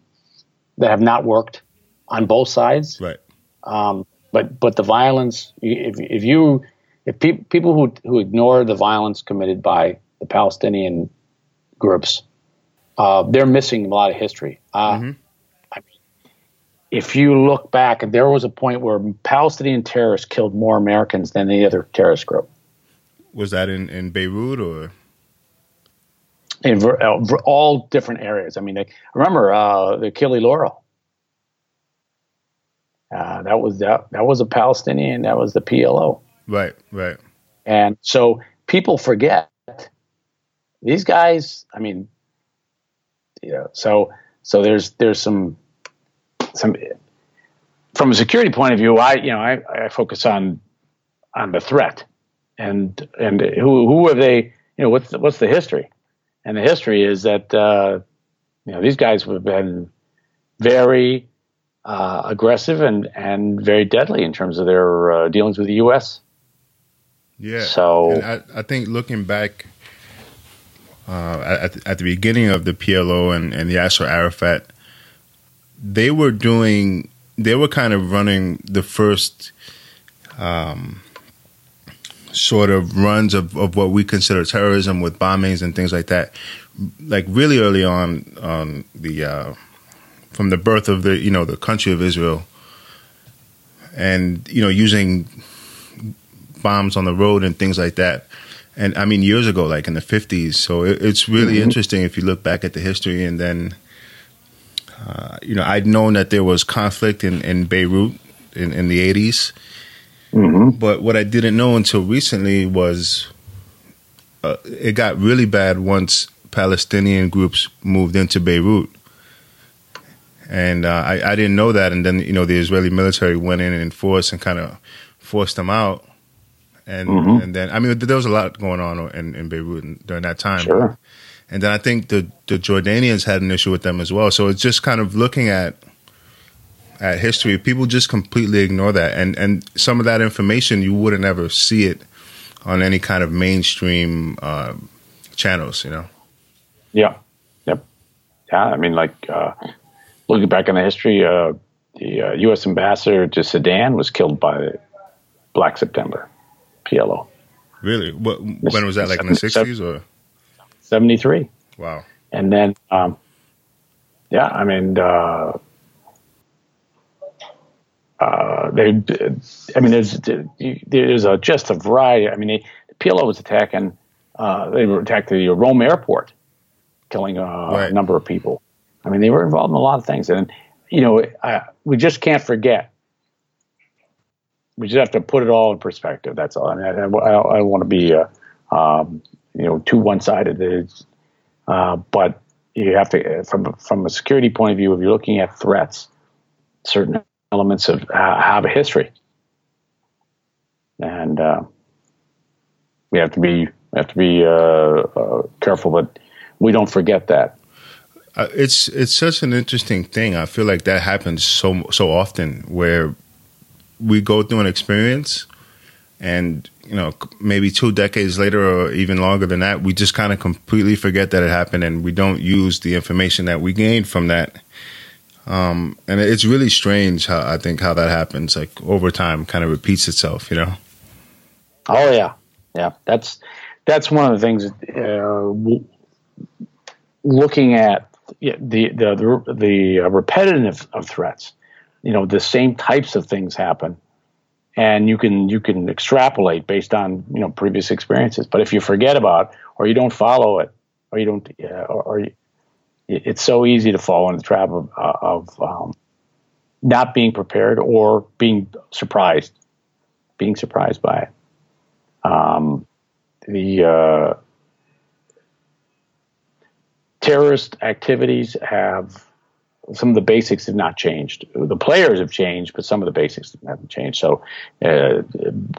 that have not worked on both sides. Right. Um, but but the violence, if if you if pe- people who who ignore the violence committed by the Palestinian groups, uh, they're missing a lot of history. Uh, I mean, if you look back, there was a point where Palestinian terrorists killed more Americans than any other terrorist group Was that in in Beirut or? in ver- uh, all different areas. I mean, they, remember uh, the Achille Lauro. Uh, that was that, that was a Palestinian. That was the PLO. Right. Right. And so people forget these guys. I mean, you know, so so there's there's some some from a security point of view. I you know I, I focus on on the threat and and who who have they you know what's the, what's the history and the history is that uh, you know these guys have been very uh, aggressive and and very deadly in terms of their uh, dealings with the U.S. Yeah. So- I, I think looking back uh, at, at the beginning of the PLO and, and Yasser Arafat, they were doing, they were kind of running the first um, sort of runs of, of what we consider terrorism with bombings and things like that. Like really early on, on the uh, from the birth of the you know the country of Israel, and you know using bombs on the road and things like that. And I mean years ago, like in the fifties. So it, it's really mm-hmm. interesting if you look back at the history and then. Uh, you know, I'd known that there was conflict in, in Beirut in, in the 80s. Mm-hmm. But what I didn't know until recently was uh, it got really bad once Palestinian groups moved into Beirut. And uh, I, I, didn't know that. And then, you know, the Israeli military went in and forced and kind of forced them out. And mm-hmm. and then, I mean, there was a lot going on in, in Beirut during that time. Sure. And then I think the, the Jordanians had an issue with them as well. So it's just kind of looking at at history, people just completely ignore that, and and some of that information you wouldn't ever see it on any kind of mainstream uh, channels, you know. Yeah, yep, yeah. I mean, like uh, looking back in the history, uh, the U.S. Uh, ambassador to Sudan was killed by Black September, PLO. Really? What? When was that? Like in the sixties or? Seventy three. Wow. And then, um, yeah, I mean, uh, uh, they, I mean, there's there's a, just a variety. I mean, they, the PLO was attacking. Uh, they were attacking the Rome airport, killing a, right. a, number of people. I mean, they were involved in a lot of things, and you know, we just can't forget. We just have to put it all in perspective. That's all. I mean, I, I, I don't want to be, uh, um, you know, too one-sided. Uh, but you have to, from from a security point of view, if you're looking at threats, certain elements of uh, have a history, and uh, we have to be have to be uh, uh careful, but we don't forget that. Uh, it's it's such an interesting thing. I feel like that happens so so often where we go through an experience, and you know maybe two decades later or even longer than that, we just kind of completely forget that it happened, and we don't use the information that we gained from that um, and it's really strange how I think how that happens. Like over time, kind of repeats itself. You know. Oh yeah, yeah. That's that's one of the things. Uh, looking at the the the, the repetitive of threats, you know, the same types of things happen, and you can you can extrapolate based on you know previous experiences. But if you forget about or you don't follow it, or you don't, uh, or, or it's so easy to fall into the trap of, uh, of um, not being prepared or being surprised, being surprised by it. Um, the uh, terrorist activities have some of the basics have not changed. The players have changed, but some of the basics haven't changed. So, uh,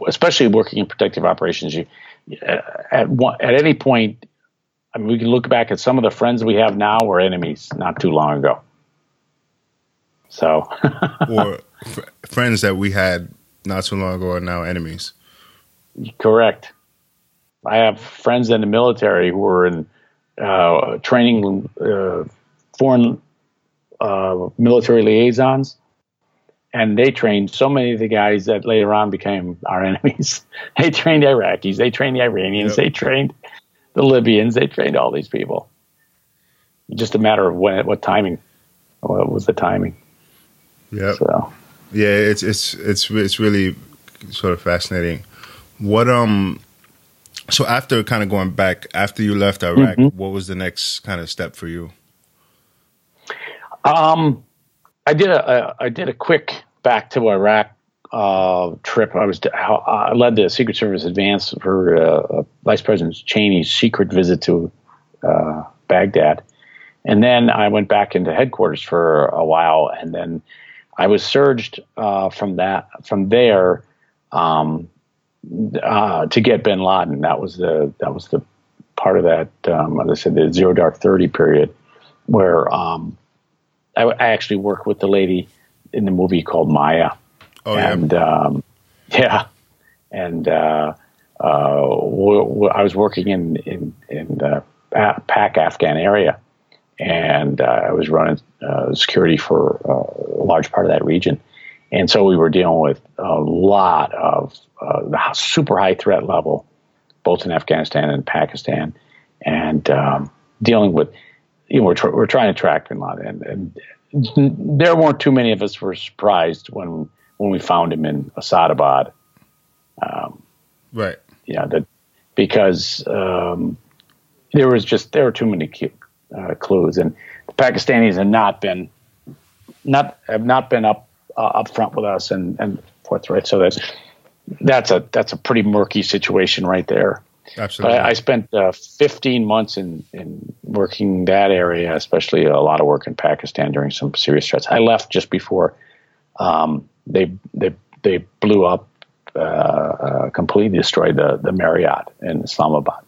especially working in protective operations, you uh, at one, at any point I mean, we can look back at some of the friends we have now were enemies not too long ago. So, or friends that we had not too long ago are now enemies. Correct. I have friends in the military who were in uh, training uh, foreign uh, military liaisons, and they trained so many of the guys that later on became our enemies. they trained Iraqis, they trained the Iranians, yep. they trained the Libyans. They trained all these people. Just a matter of when, what timing, what was the timing? Yeah. So. Yeah, it's it's it's it's really sort of fascinating. What um, so after kind of going back after you left Iraq, mm-hmm. what was the next kind of step for you? Um, I did a, a I did a quick back to Iraq uh, trip. I was I led the Secret Service advance for uh, Vice President Cheney's secret visit to uh, Baghdad, and then I went back into headquarters for a while, and then I was surged uh, from that from there um, uh, to get Bin Laden. That was the that was the part of that. Um, as I said, the zero dark thirty period, where um, I, I actually worked with the lady in the movie called Maya. Oh, and yeah. Um, yeah, and uh, uh, w- w- I was working in in in the Pak Afghan area, and uh, I was running uh, security for uh, a large part of that region, and so we were dealing with a lot of uh, super high threat level, both in Afghanistan and Pakistan, and um, dealing with you know we're we're trying to track Bin Laden, and, and there weren't too many of us were surprised when when we found him in Abbottabad. Um, right. Yeah, that because um, there was just there were too many uh, clues, and the Pakistanis have not been not have not been up uh, up front with us and and forthright. So that's that's a that's a pretty murky situation right there. Absolutely. But I, I spent uh, 15 months in, in working that area, especially a lot of work in Pakistan during some serious threats. I left just before um, they they they blew up, uh, uh, completely destroyed the the Marriott in Islamabad.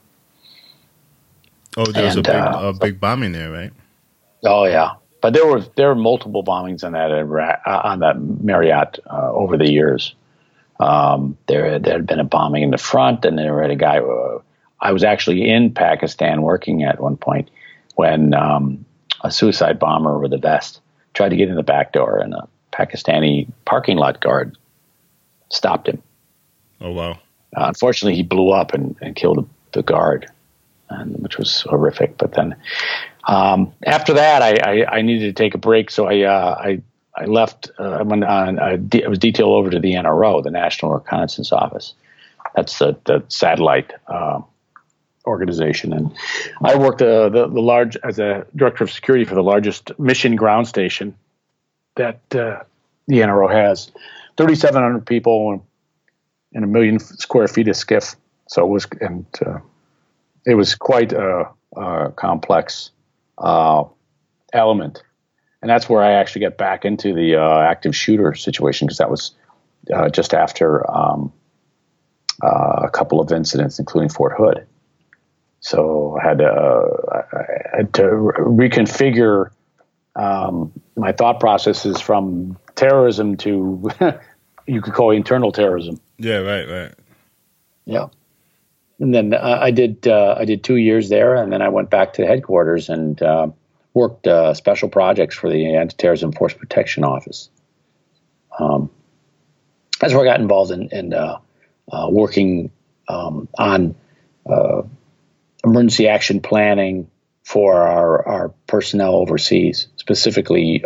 Oh, there was and, a big uh, a big bombing there, right? Oh yeah, but there were there were multiple bombings on that uh, on that Marriott uh, over the years. Um, there there had been a bombing in the front, and there had a guy. Uh, I was actually in Pakistan working at one point when um, a suicide bomber with a vest tried to get in the back door, and a Pakistani parking lot guard stopped him. Oh wow! Uh, unfortunately, he blew up and, and killed the, the guard, and, which was horrific. But then um, after that, I, I, I, needed to take a break, so I uh, I, I left. Uh, I went on. I, de- I was detailed over to the NRO, the National Reconnaissance Office. That's the the satellite uh, organization, and I worked uh, the the large as a director of security for the largest mission ground station that uh, the NRO has. Thirty seven hundred people and a million square feet of SCIF. So it was and uh, it was quite a, a complex uh, element. And that's where I actually get back into the uh, active shooter situation because that was uh, just after um, uh, a couple of incidents, including Fort Hood. So I had to, uh, I had to reconfigure um, my thought processes from terrorism to you could call internal terrorism. Yeah, right, right. Yeah and then uh, I did uh, I did two years there, and then I went back to headquarters and uh, worked uh, special projects for the Anti-Terrorism Force Protection Office. Um, that's where I got involved in, in uh, uh, working um, on emergency action planning for our, our personnel overseas, specifically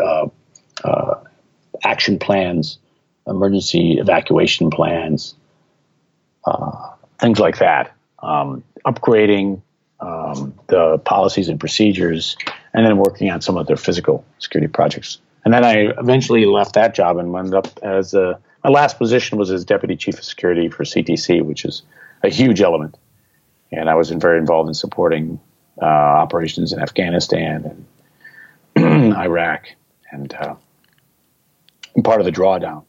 action plans, emergency evacuation plans, things like that um, upgrading um, the policies and procedures, and then working on some of their physical security projects. And then I eventually left that job and wound up as a, my last position was as deputy chief of security for CTC, which is a huge element. And I was very involved in supporting uh, operations in Afghanistan and Iraq, and, uh, and part of the drawdown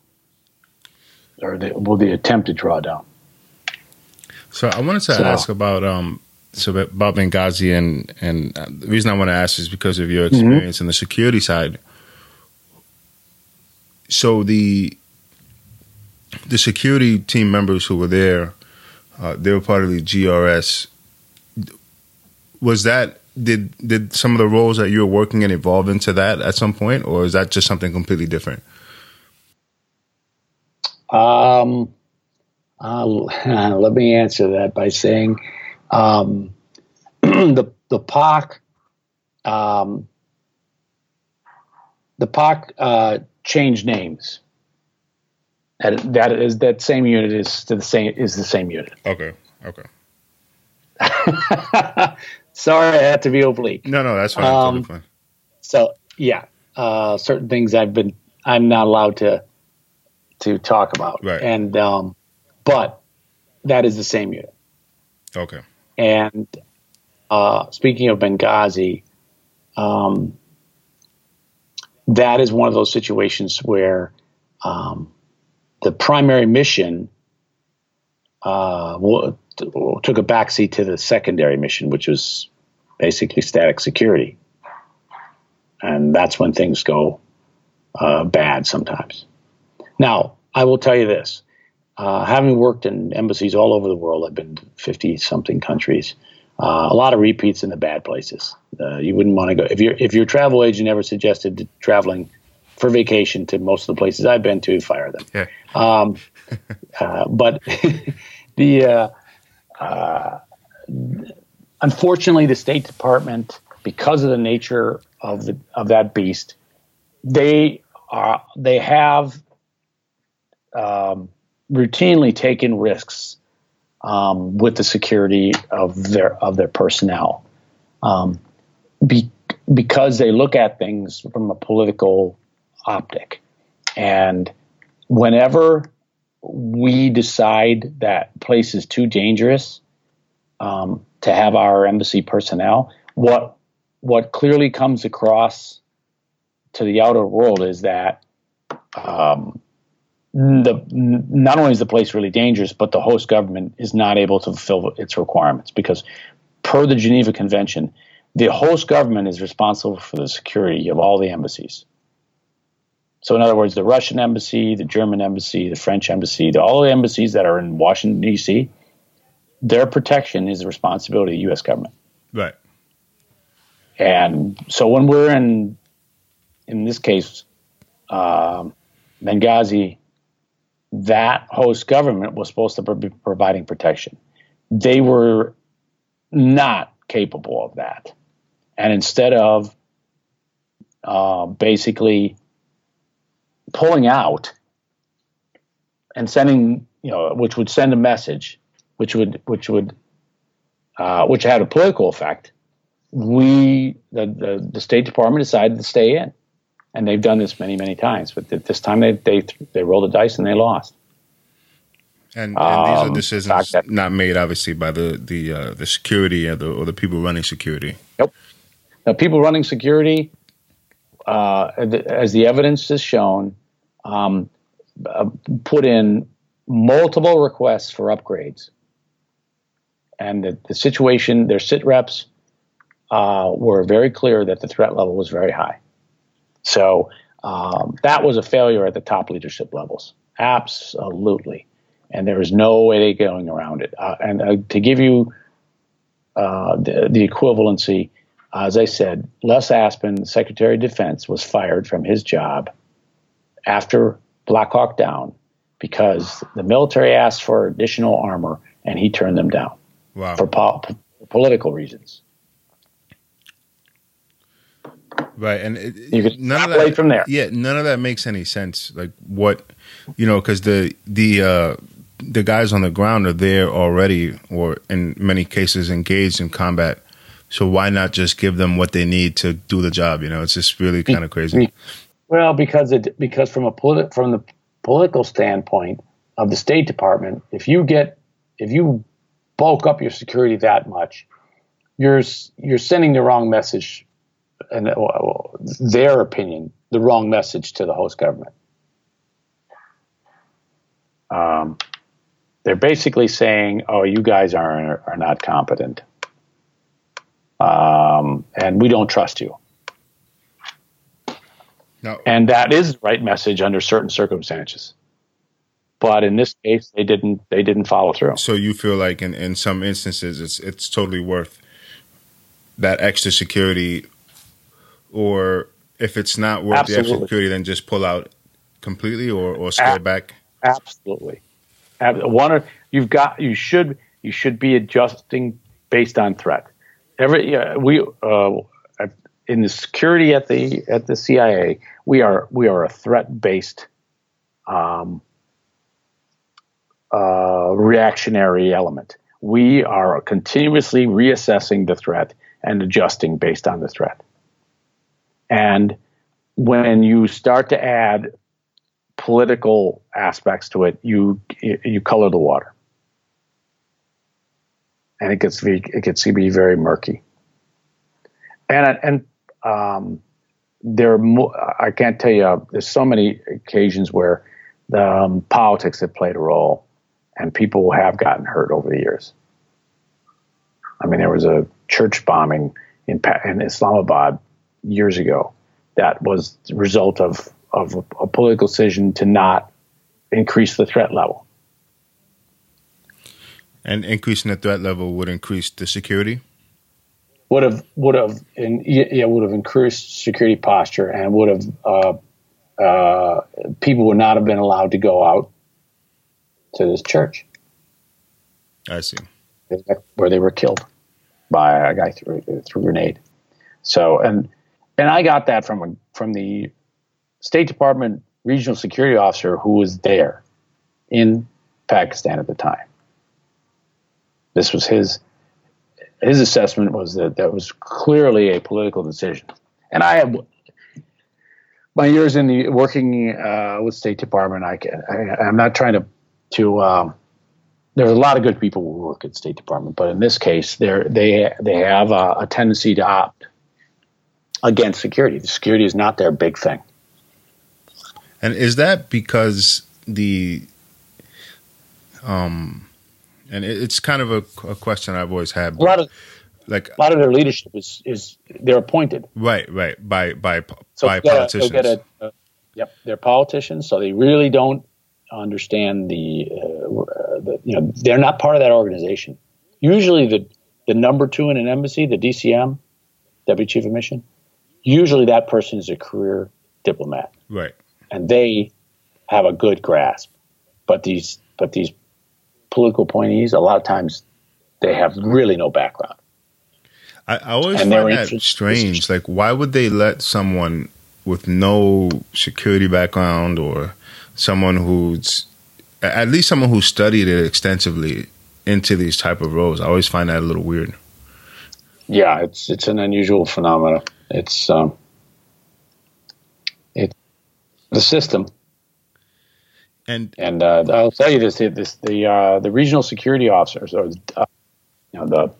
or the, well, the attempted drawdown. So I wanted to so, ask about um so about Benghazi and and uh, the reason I want to ask is because of your mm-hmm. experience mm-hmm. in the security side. So the the security team members who were there, uh, they were part of the GRS. Was that did did some of the roles that you were working in evolve into that at some point, or is that just something completely different? Um, uh, let me answer that by saying um, the the POC um, the POC uh, changed names. That that is that same unit is to the same is the same unit. Okay. Okay. Sorry, I had to be oblique. No, no, that's fine. Um, totally fine. So yeah, uh, certain things I've been I'm not allowed to to talk about, right. and um, but that is the same unit. Okay. And uh, speaking of Benghazi, um, that is one of those situations where um, the primary mission uh, took a backseat to the secondary mission, which was basically static security. And that's when things go uh, bad sometimes. Now, I will tell you this uh, having worked in embassies all over the world, I've been to 50 something countries. Uh, a lot of repeats in the bad places. Uh, you wouldn't want to go if your if your travel agent ever suggested traveling for vacation to most of the places I've been to, fire them. Yeah. Um, uh, but the uh, uh, unfortunately, the State Department, because of the nature of the of that beast, they are they have um, routinely taken risks um, with the security of their of their personnel, um, be, because they look at things from a political optic, and whenever we decide that place is too dangerous um, to have our embassy personnel, what what clearly comes across to the outer world is that um, the not only is the place really dangerous, but the host government is not able to fulfill its requirements because, per the Geneva Convention, the host government is responsible for the security of all the embassies. So, in other words, the Russian embassy, the German embassy, the French embassy, the, all the embassies that are in Washington D.C., their protection is the responsibility of the U.S. government. Right. And so, when we're in, in this case, um, Benghazi that host government was supposed to be providing protection. They were not capable of that. And instead of uh, basically pulling out and sending, you know, which would send a message, which would, which would, uh, which had a political effect, we, the, the, the State Department decided to stay in and they've done this many, many times. But this time they they they rolled the dice and they lost. And, and um, these are um, decisions that, not made obviously by the the uh, the security or the or the people running security. Yep. Now, people running security, uh, as the evidence has shown, um, uh, put in multiple requests for upgrades, and the, the situation, their sit reps uh, were very clear that the threat level was very high. So um, that was a failure at the top leadership levels. Absolutely. And there is no way going around it. Uh, and uh, to give you uh, the, the, equivalency, as I said, Les Aspin, Secretary of Defense, was fired from his job after Black Hawk Down because the military asked for additional armor and he turned them down wow. for po- political reasons. Right, and it, you can none of that from there. Yeah, none of that makes any sense. Like what, you know, because the the uh, the guys on the ground are there already, or in many cases engaged in combat. So why not just give them what they need to do the job? You know, it's just really kind of crazy. Well, because it because from a politi- from the political standpoint of the State Department, if you get if you bulk up your security that much, you're you're sending the wrong message and their opinion, the wrong message to the host government. Um, they're basically saying, "Oh, you guys are are not competent, um, and we don't trust you." No. And that is the right message under certain circumstances. But in this case, they didn't. They didn't follow through. So you feel like, in, in some instances, it's it's totally worth that extra security or if it's not worth Absolutely. the extra security, then just pull out completely or, or scale back? Absolutely. One, you've got you should you should be adjusting based on threat. Every uh, we uh, in the security at the at the CIA, we are we are a threat based um, uh, reactionary element. We are continuously reassessing the threat and adjusting based on the threat. And when you start to add political aspects to it, you you color the water, and it gets it gets to be very murky. And and um, there are I can't tell you. There's so many occasions where the um, politics have played a role, and people have gotten hurt over the years. I mean, there was a church bombing in, in Islamabad years ago that was the result of, of a, a political decision to not increase the threat level. And increasing the threat level would increase the security. Would have would have in, yeah would have increased security posture and would have uh, uh, people would not have been allowed to go out to this church. I see where they were killed by a guy through through a grenade. So and and I got that from from the State Department regional security officer who was there in Pakistan at the time. This was his his assessment was that that was clearly a political decision. And I have my years in the working uh, with State Department. I, can I am not trying to to um, there's a lot of good people who work at State Department, but in this case, they they they have a, a tendency to opt against security. The security is not their big thing. And is that because the um, and it's kind of a, a question I've always had. A lot of like a lot of their leadership is is they're appointed. Right, right, by by so by politicians. A, a, uh, yep, they're politicians, so they really don't understand the, uh, the, you know they're not part of that organization. Usually, the the number two in an embassy, the DCM, deputy chief of mission, usually that person is a career diplomat, right? And they have a good grasp. But these but these political appointees, a lot of times, they have really no background. I, I always and find that strange. Like, why would they let someone with no security background or someone who's at least someone who studied it extensively into these type of roles. I always find that a little weird. Yeah, it's it's an unusual phenomenon. It's um, it's the system. And and uh, I'll tell you this: this the uh, the regional security officers or uh, you know the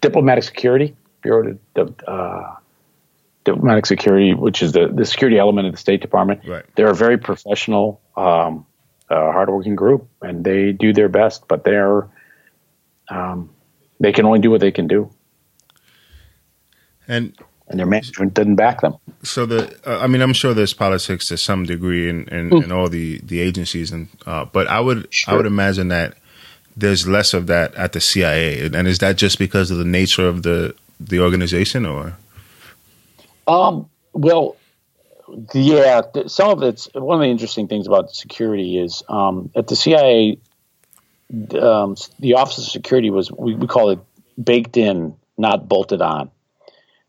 diplomatic security bureau, the uh, diplomatic security, which is the, the security element of the State Department. Right. They're a very professional, um, uh, hardworking group, and they do their best, but they're um, they can only do what they can do, and and their management didn't back them. So the, uh, I mean, I'm sure there's politics to some degree in in, mm. in all the the agencies, and uh, but I would sure. I would imagine that there's less of that at the CIA, and is that just because of the nature of the the organization, or um, well, yeah, some of it's one of the interesting things about security is um, at the CIA, um, the Office of Security was we, we call it baked in, not bolted on,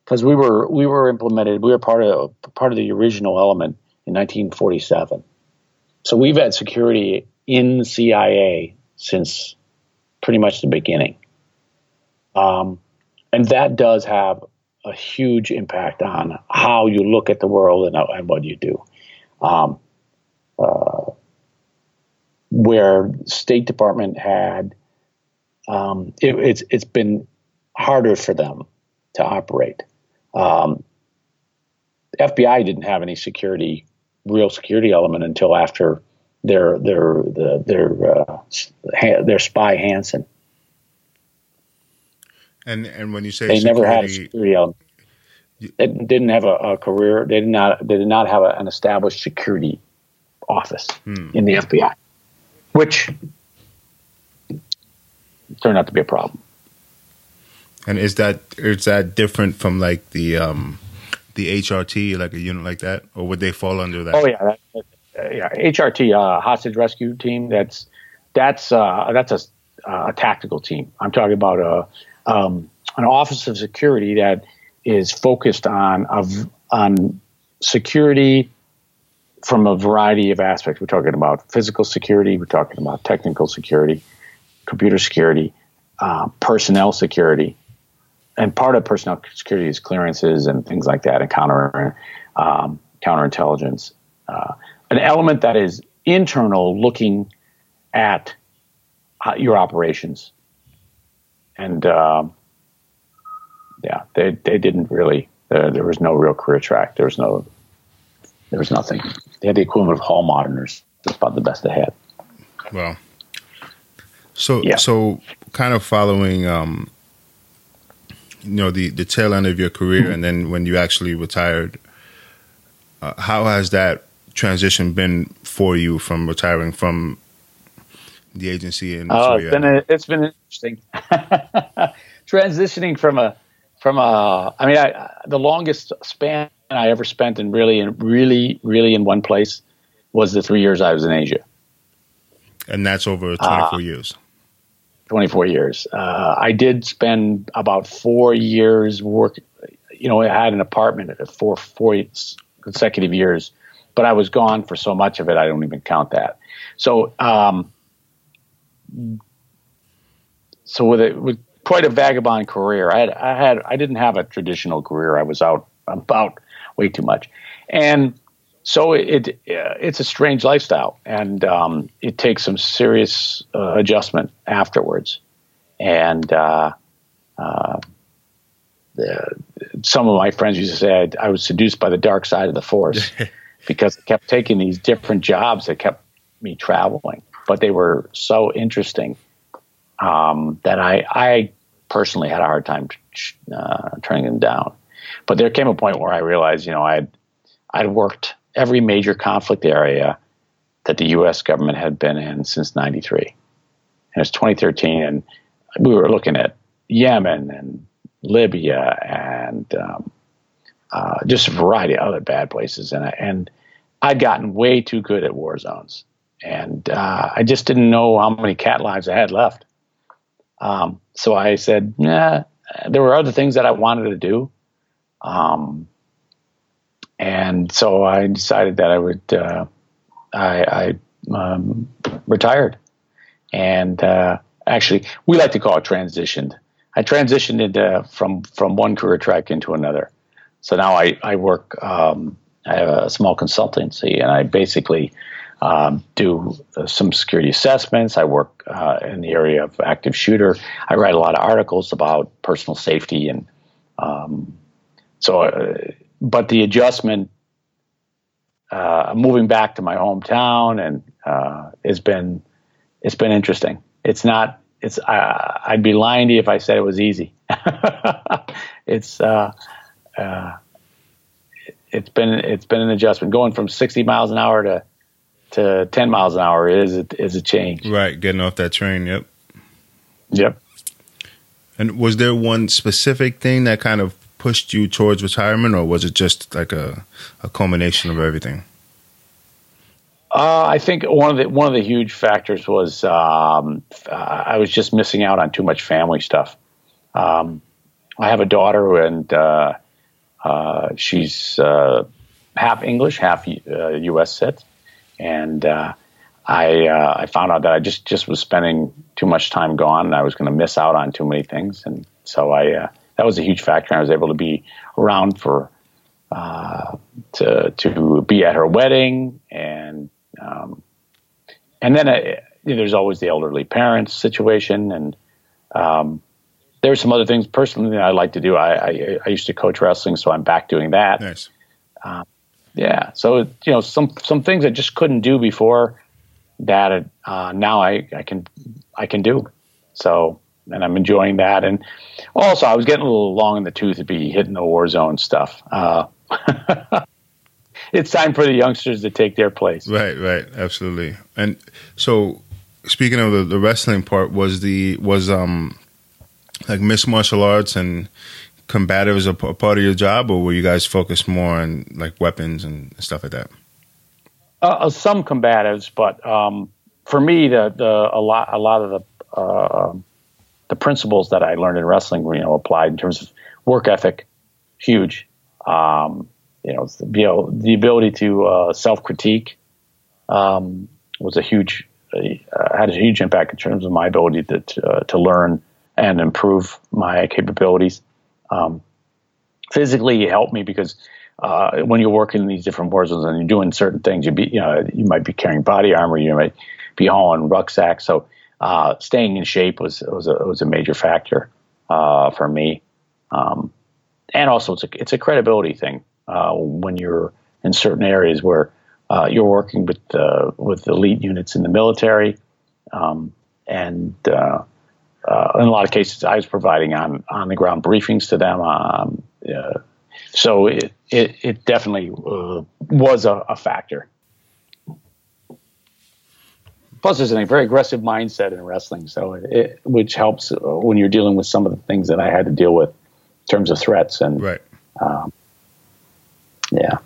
because we were we were implemented. We were part of part of the original element in 1947. So we've had security in CIA since pretty much the beginning, um, and that does have a huge impact on how you look at the world and, and what you do. Um, uh, where State Department had, um, it, it's it's been harder for them to operate. Um, FBI didn't have any security, real security element until after their their their their, uh, their spy Hanssen. And and when you say they security, never had a security element. They didn't have a, a, career. They did not. They did not have a, an established security office hmm. in the FBI, which turned out to be a problem. And is that is that different from like the um, the HRT, like a unit like that, or would they fall under that? Oh yeah, that, uh, yeah. HRT, uh, hostage rescue team. That's that's uh, that's a, a tactical team. I'm talking about a um, an office of security that is focused on of, on security from a variety of aspects. We're talking about physical security, we're talking about technical security, computer security, uh, personnel security, and part of personnel security is clearances and things like that, and counter um, counterintelligence. Uh, an element that is internal, looking at uh, your operations and um, yeah, they they didn't really. Uh, there was no real career track. There was no. There was nothing. They had the equivalent of hall moderners. That's about the best they had. Well, so yeah. so kind of following, um, you know, the the tail end of your career, mm-hmm. and then when you actually retired, uh, how has that transition been for you from retiring from the agency and oh, it's been a, it's been interesting transitioning from a from a I mean I, the longest span I ever spent in really and really really in one place was the three years I was in Asia, and that's over twenty four uh, years. 24 years. Uh, I did spend about four years work. You know, I had an apartment for four consecutive years but I was gone for so much of it, I don't even count that. So, um, so with it, with quite a vagabond career, I had, I had, I didn't have a traditional career. I was out about way too much, and so it, it it's a strange lifestyle, and um, it takes some serious uh, adjustment afterwards, and. Uh, uh, the, some of my friends used to say I, I was seduced by the dark side of the force because I kept taking these different jobs that kept me traveling, but they were so interesting um, that I, I personally had a hard time uh, turning them down. But there came a point where I realized, you know, I'd I'd worked every major conflict area that the U.S. government had been in since '93, and it's 2013, and we were looking at Yemen and Libya and um, uh, just a variety of other bad places. And I, and I'd gotten way too good at war zones, and uh, I just didn't know how many cat lives I had left. Um, so I said, "Yeah." There were other things that I wanted to do, um, and so I decided that I would. Uh, I, I um, retired, and uh, actually, we like to call it transitioned. I transitioned into from from one career track into another. So now I I work. Um, I have a small consultancy, and I basically um, do uh, some security assessments. I work uh, in the area of active shooter. I write a lot of articles about personal safety, and um, so. But the adjustment, uh, moving back to my hometown, and uh, has been it's been interesting. It's not it's uh, I'd be lying to you if I said it was easy. it's uh, uh, it's been it's been an adjustment going from 60 miles an hour to to 10 miles an hour is a, is a change. Right, getting off that train. Yep. Yep. And was there one specific thing that kind of pushed you towards retirement, or was it just like a a culmination of everything? Uh, I think one of the one of the huge factors was um, uh, I was just missing out on too much family stuff. Um, I have a daughter, and uh, uh she's uh, half English, half U.S. Uh, cit, and I I found out that I just just was spending too much time gone, and I was going to miss out on too many things, and so I that was a huge factor. I was able to be around for to to be at her wedding and um, and then uh, there's always the elderly parents situation, and um, there's some other things personally that I like to do. I, I, I, used to coach wrestling, so I'm back doing that. Nice. Um, yeah, so you know some some things I just couldn't do before that uh, now I, I can I can do. So and I'm enjoying that. And also, I was getting a little long in the tooth to be hitting the war zone stuff. Uh, it's time for the youngsters to take their place. Right, right, absolutely. And so, speaking of the, the wrestling part, was the was um like mixed martial arts and combatives a, a part of your job, or were you guys focused more on like weapons and stuff like that? Uh, uh, some combatives, but um, for me, the the a lot a lot of the uh, the principles that I learned in wrestling, were, you know, applied in terms of work ethic, huge. Um, you know, the, you know, the ability to uh, self critique um, was a huge uh, had a huge impact in terms of my ability to to, uh, to learn and improve my capabilities. Um, physically, it helped me because uh, when you're working in these different war zones and you're doing certain things, you be you know you might be carrying body armor, you might be hauling rucksacks. So uh, staying in shape was was a, was a major factor uh, for me. Um, and also, it's a it's a credibility thing uh, when you're in certain areas where uh, you're working with with elite units in the military, um, and uh, uh, in a lot of cases, I was providing on on the ground briefings to them. Um, so it, it, it definitely was a, a factor. Plus, there's a very aggressive mindset in wrestling, so it, which helps when you're dealing with some of the things that I had to deal with in terms of threats and right. Um, yeah.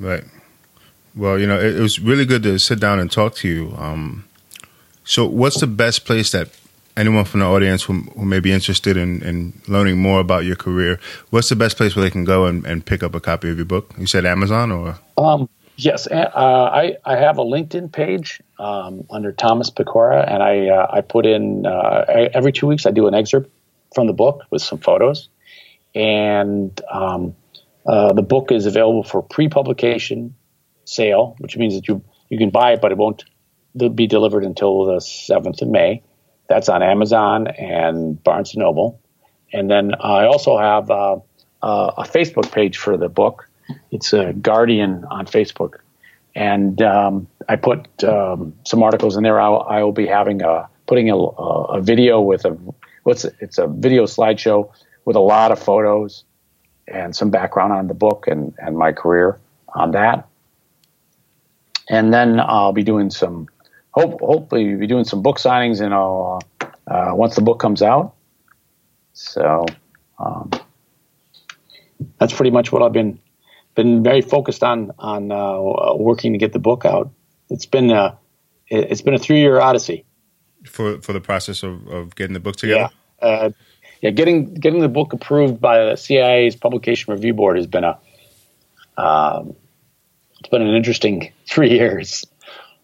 Right. Well, you know, it, it, was really good to sit down and talk to you. Um, so, what's the best place that anyone from the audience who, who may be interested in, in learning more about your career, what's the best place where they can go and, and pick up a copy of your book? You said Amazon or? Um, yes, uh, I, I have a LinkedIn page um, under Thomas Pecora, and I, uh, I put in uh, every two weeks I do an excerpt from the book with some photos. And um, uh, the book is available for pre publication sale, which means that you, you can buy it, but it won't be delivered until the 7th of May. That's on Amazon and Barnes and Noble. And then I also have uh, uh, a Facebook page for the book. It's a Guardian on Facebook, and um, I put um, some articles in there. I'll, I will be having a putting a, a, video with a what's it's a video slideshow with a lot of photos and some background on the book and and my career on that. And then I'll be doing some hope, hopefully be doing some book signings and uh, uh, once the book comes out. So um, that's pretty much what I've been been very focused on on uh, working to get the book out. It's been a it's been a three year odyssey for for the process of, of getting the book together. Yeah, uh, yeah, getting getting the book approved by the CIA's publication review board has been a um, it's been an interesting three years.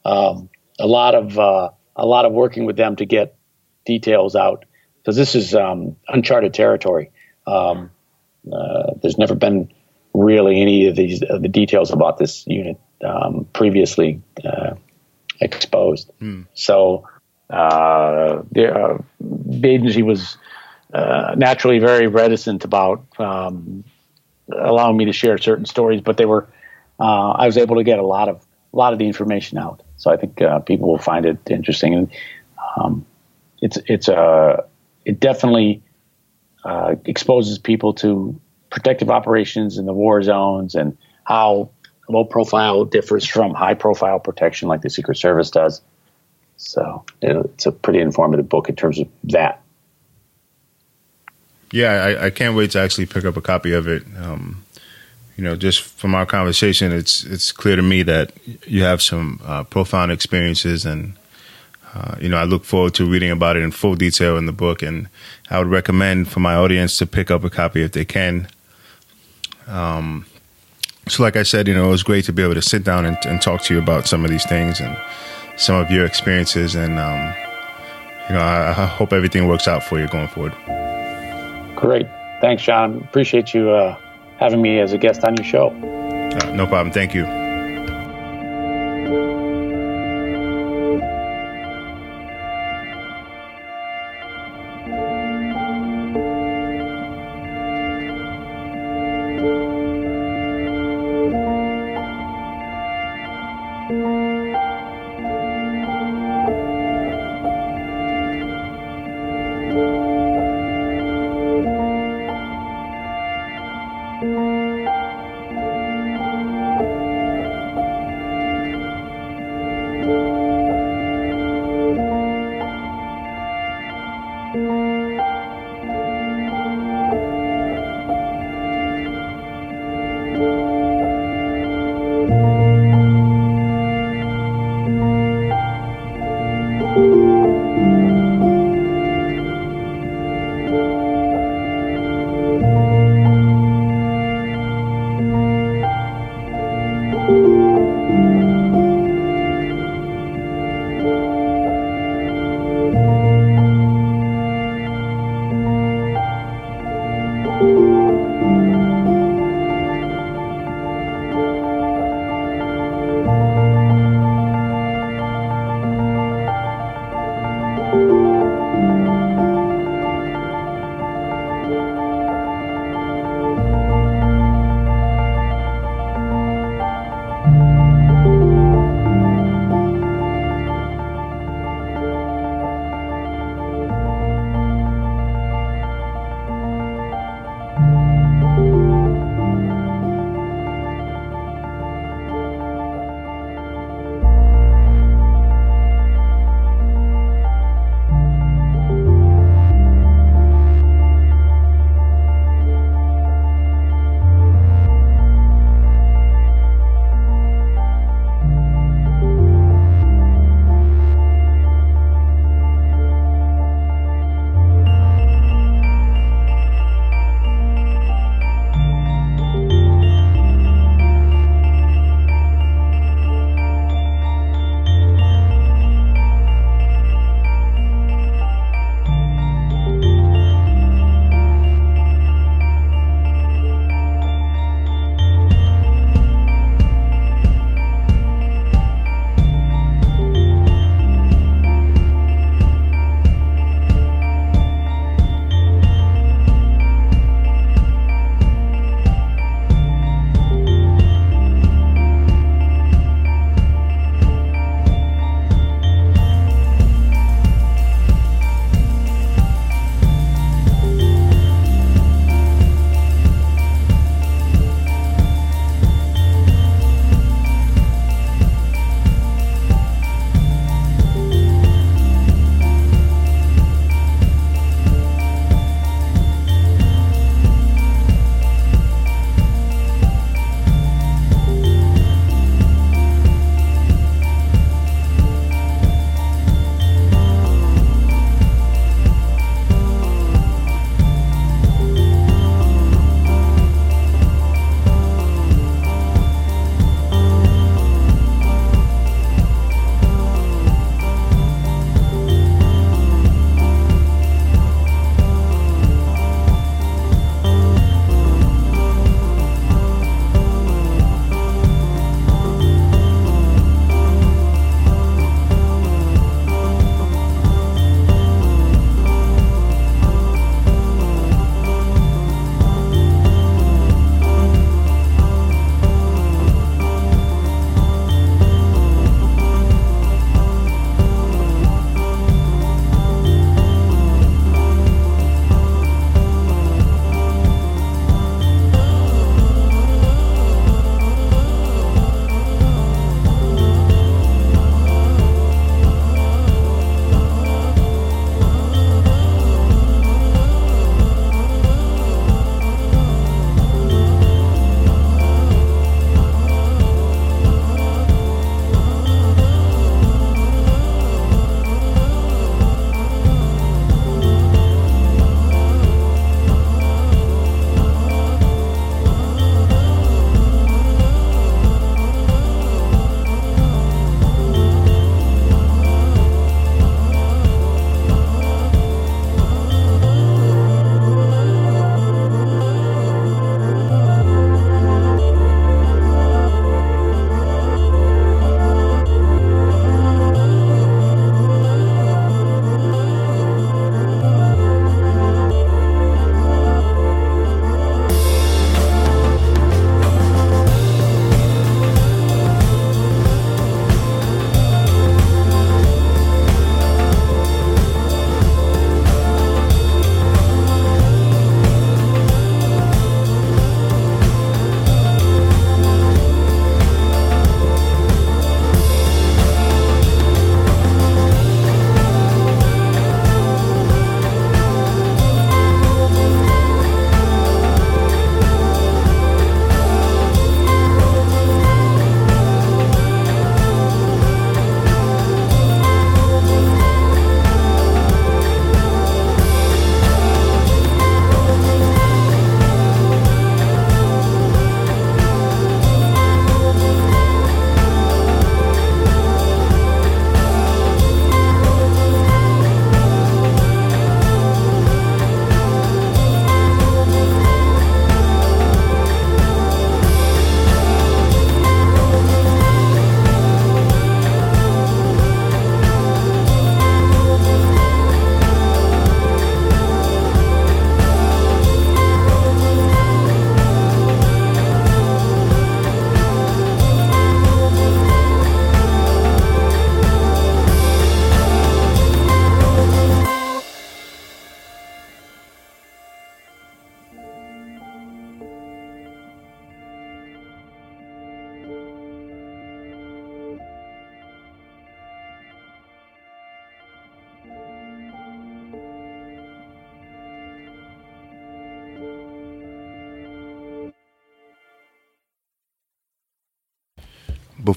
Um, a lot of uh, a lot of working with them to get details out because this is um, uncharted territory. Um, uh, there's never been really any of these uh, the details about this unit um, previously uh, exposed. Mm. So uh, the, uh, the, agency was naturally very reticent about um, allowing me to share certain stories, but they were. I was able to get a lot of a lot of the information out. So I think uh, people will find it interesting, and um, it's it's a uh, it definitely uh, exposes people to protective operations in the war zones and how low profile differs from high profile protection like the Secret Service does. So it's a pretty informative book in terms of that. Yeah, I, I can't wait to actually pick up a copy of it. Um, you know, just from our conversation, it's it's clear to me that you have some uh, profound experiences, and uh, you know, I look forward to reading about it in full detail in the book. And I would recommend for my audience to pick up a copy if they can. Um, so, like I said, you know, it was great to be able to sit down and, and talk to you about some of these things and some of your experiences, and um, you know, I, I, hope everything works out for you going forward. Great, thanks, John. Appreciate you. Uh having me as a guest on your show. Uh, no problem. Thank you.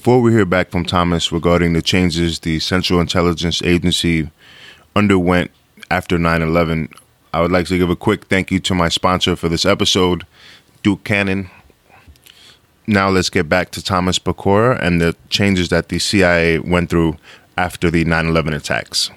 Before we hear back from Thomas regarding the changes the Central Intelligence Agency underwent after 9 11, I would like to give a quick thank you to my sponsor for this episode, Duke Cannon. Now let's get back to Thomas Pecora and the changes that the CIA went through after the 9 11 attacks.